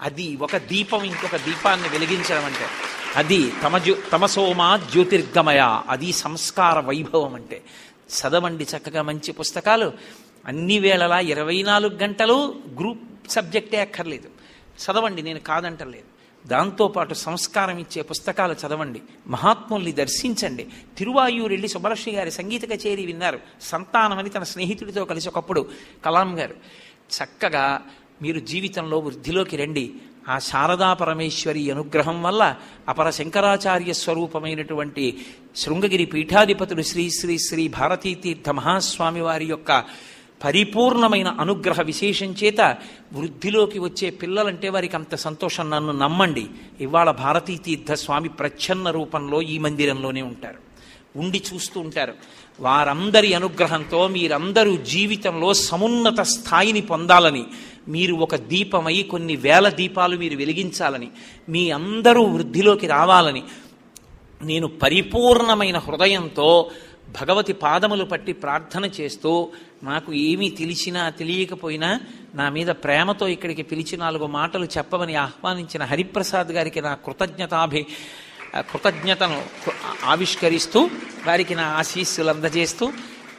అది ఒక దీపం ఇంకొక దీపాన్ని వెలిగించడం అంటే. అది తమజు తమసోమా జ్యోతిర్గమయ. అది సంస్కార వైభవం అంటే. చదవండి చక్కగా మంచి పుస్తకాలు. అన్ని వేళలా ఇరవై నాలుగు గంటలు గ్రూప్ సబ్జెక్టే అక్కర్లేదు. చదవండి నేను కాదంటలేదు. దాంతోపాటు సంస్కారం ఇచ్చే పుస్తకాలు చదవండి. మహాత్ముల్ని దర్శించండి. తిరువాయూరు వెళ్ళి సుబ్బలక్ష్మి గారి సంగీత కచేరీ విన్నారు. సంతానమని తన స్నేహితుడితో కలిసి ఒకప్పుడు. కలాం గారు చక్కగా మీరు జీవితంలో వృద్ధిలోకి రండి. ఆ శారదా పరమేశ్వరి అనుగ్రహం వల్ల అపర శంకరాచార్య స్వరూపమైనటువంటి శృంగగిరి పీఠాధిపతులు శ్రీ శ్రీ శ్రీ భారతీ తీర్థ మహాస్వామి వారి యొక్క పరిపూర్ణమైన అనుగ్రహ విశేషం చేత వృద్ధిలోకి వచ్చే పిల్లలంటే వారికి అంత సంతోషం. నన్ను నమ్మండి. ఇవాళ భారతీ తీర్థ స్వామి ప్రచ్ఛన్న రూపంలో ఈ మందిరంలోనే ఉంటారు. ఉండి చూస్తూ ఉంటారు. వారందరి అనుగ్రహంతో మీరందరూ జీవితంలో సమున్నత స్థాయిని పొందాలని మీరు ఒక దీపమై కొన్ని వేల దీపాలు మీరు వెలిగించాలని మీ అందరూ వృద్ధిలోకి రావాలని నేను పరిపూర్ణమైన హృదయంతో భగవతి పాదములు పట్టి ప్రార్థన చేస్తూ నాకు ఏమీ తెలిసినా తెలియకపోయినా నా మీద ప్రేమతో ఇక్కడికి పిలిచి నాలుగు మాటలు చెప్పమని ఆహ్వానించిన హరిప్రసాద్ గారికి నా కృతజ్ఞతాభి కృతజ్ఞతను ఆవిష్కరిస్తూ వారికి నా ఆశీస్సులు అందజేస్తూ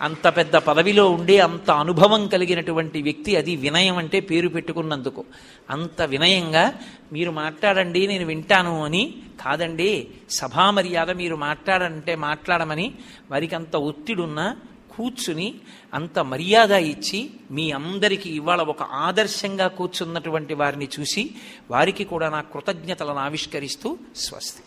అంత పెద్ద పదవిలో ఉండే అంత అనుభవం కలిగినటువంటి వ్యక్తి అది వినయం అంటే పేరు పెట్టుకున్నందుకు. అంత వినయంగా మీరు మాట్లాడండి నేను వింటాను అని కాదండి. సభా మర్యాద మీరు మాట్లాడంటే మాట్లాడమని వారికి అంత ఒత్తిడున్నా కూర్చుని అంత మర్యాద ఇచ్చి మీ అందరికీ ఇవాళ ఒక ఆదర్శంగా కూర్చున్నటువంటి వారిని చూసి వారికి కూడా నా కృతజ్ఞతలను ఆవిష్కరిస్తూ స్వస్తి.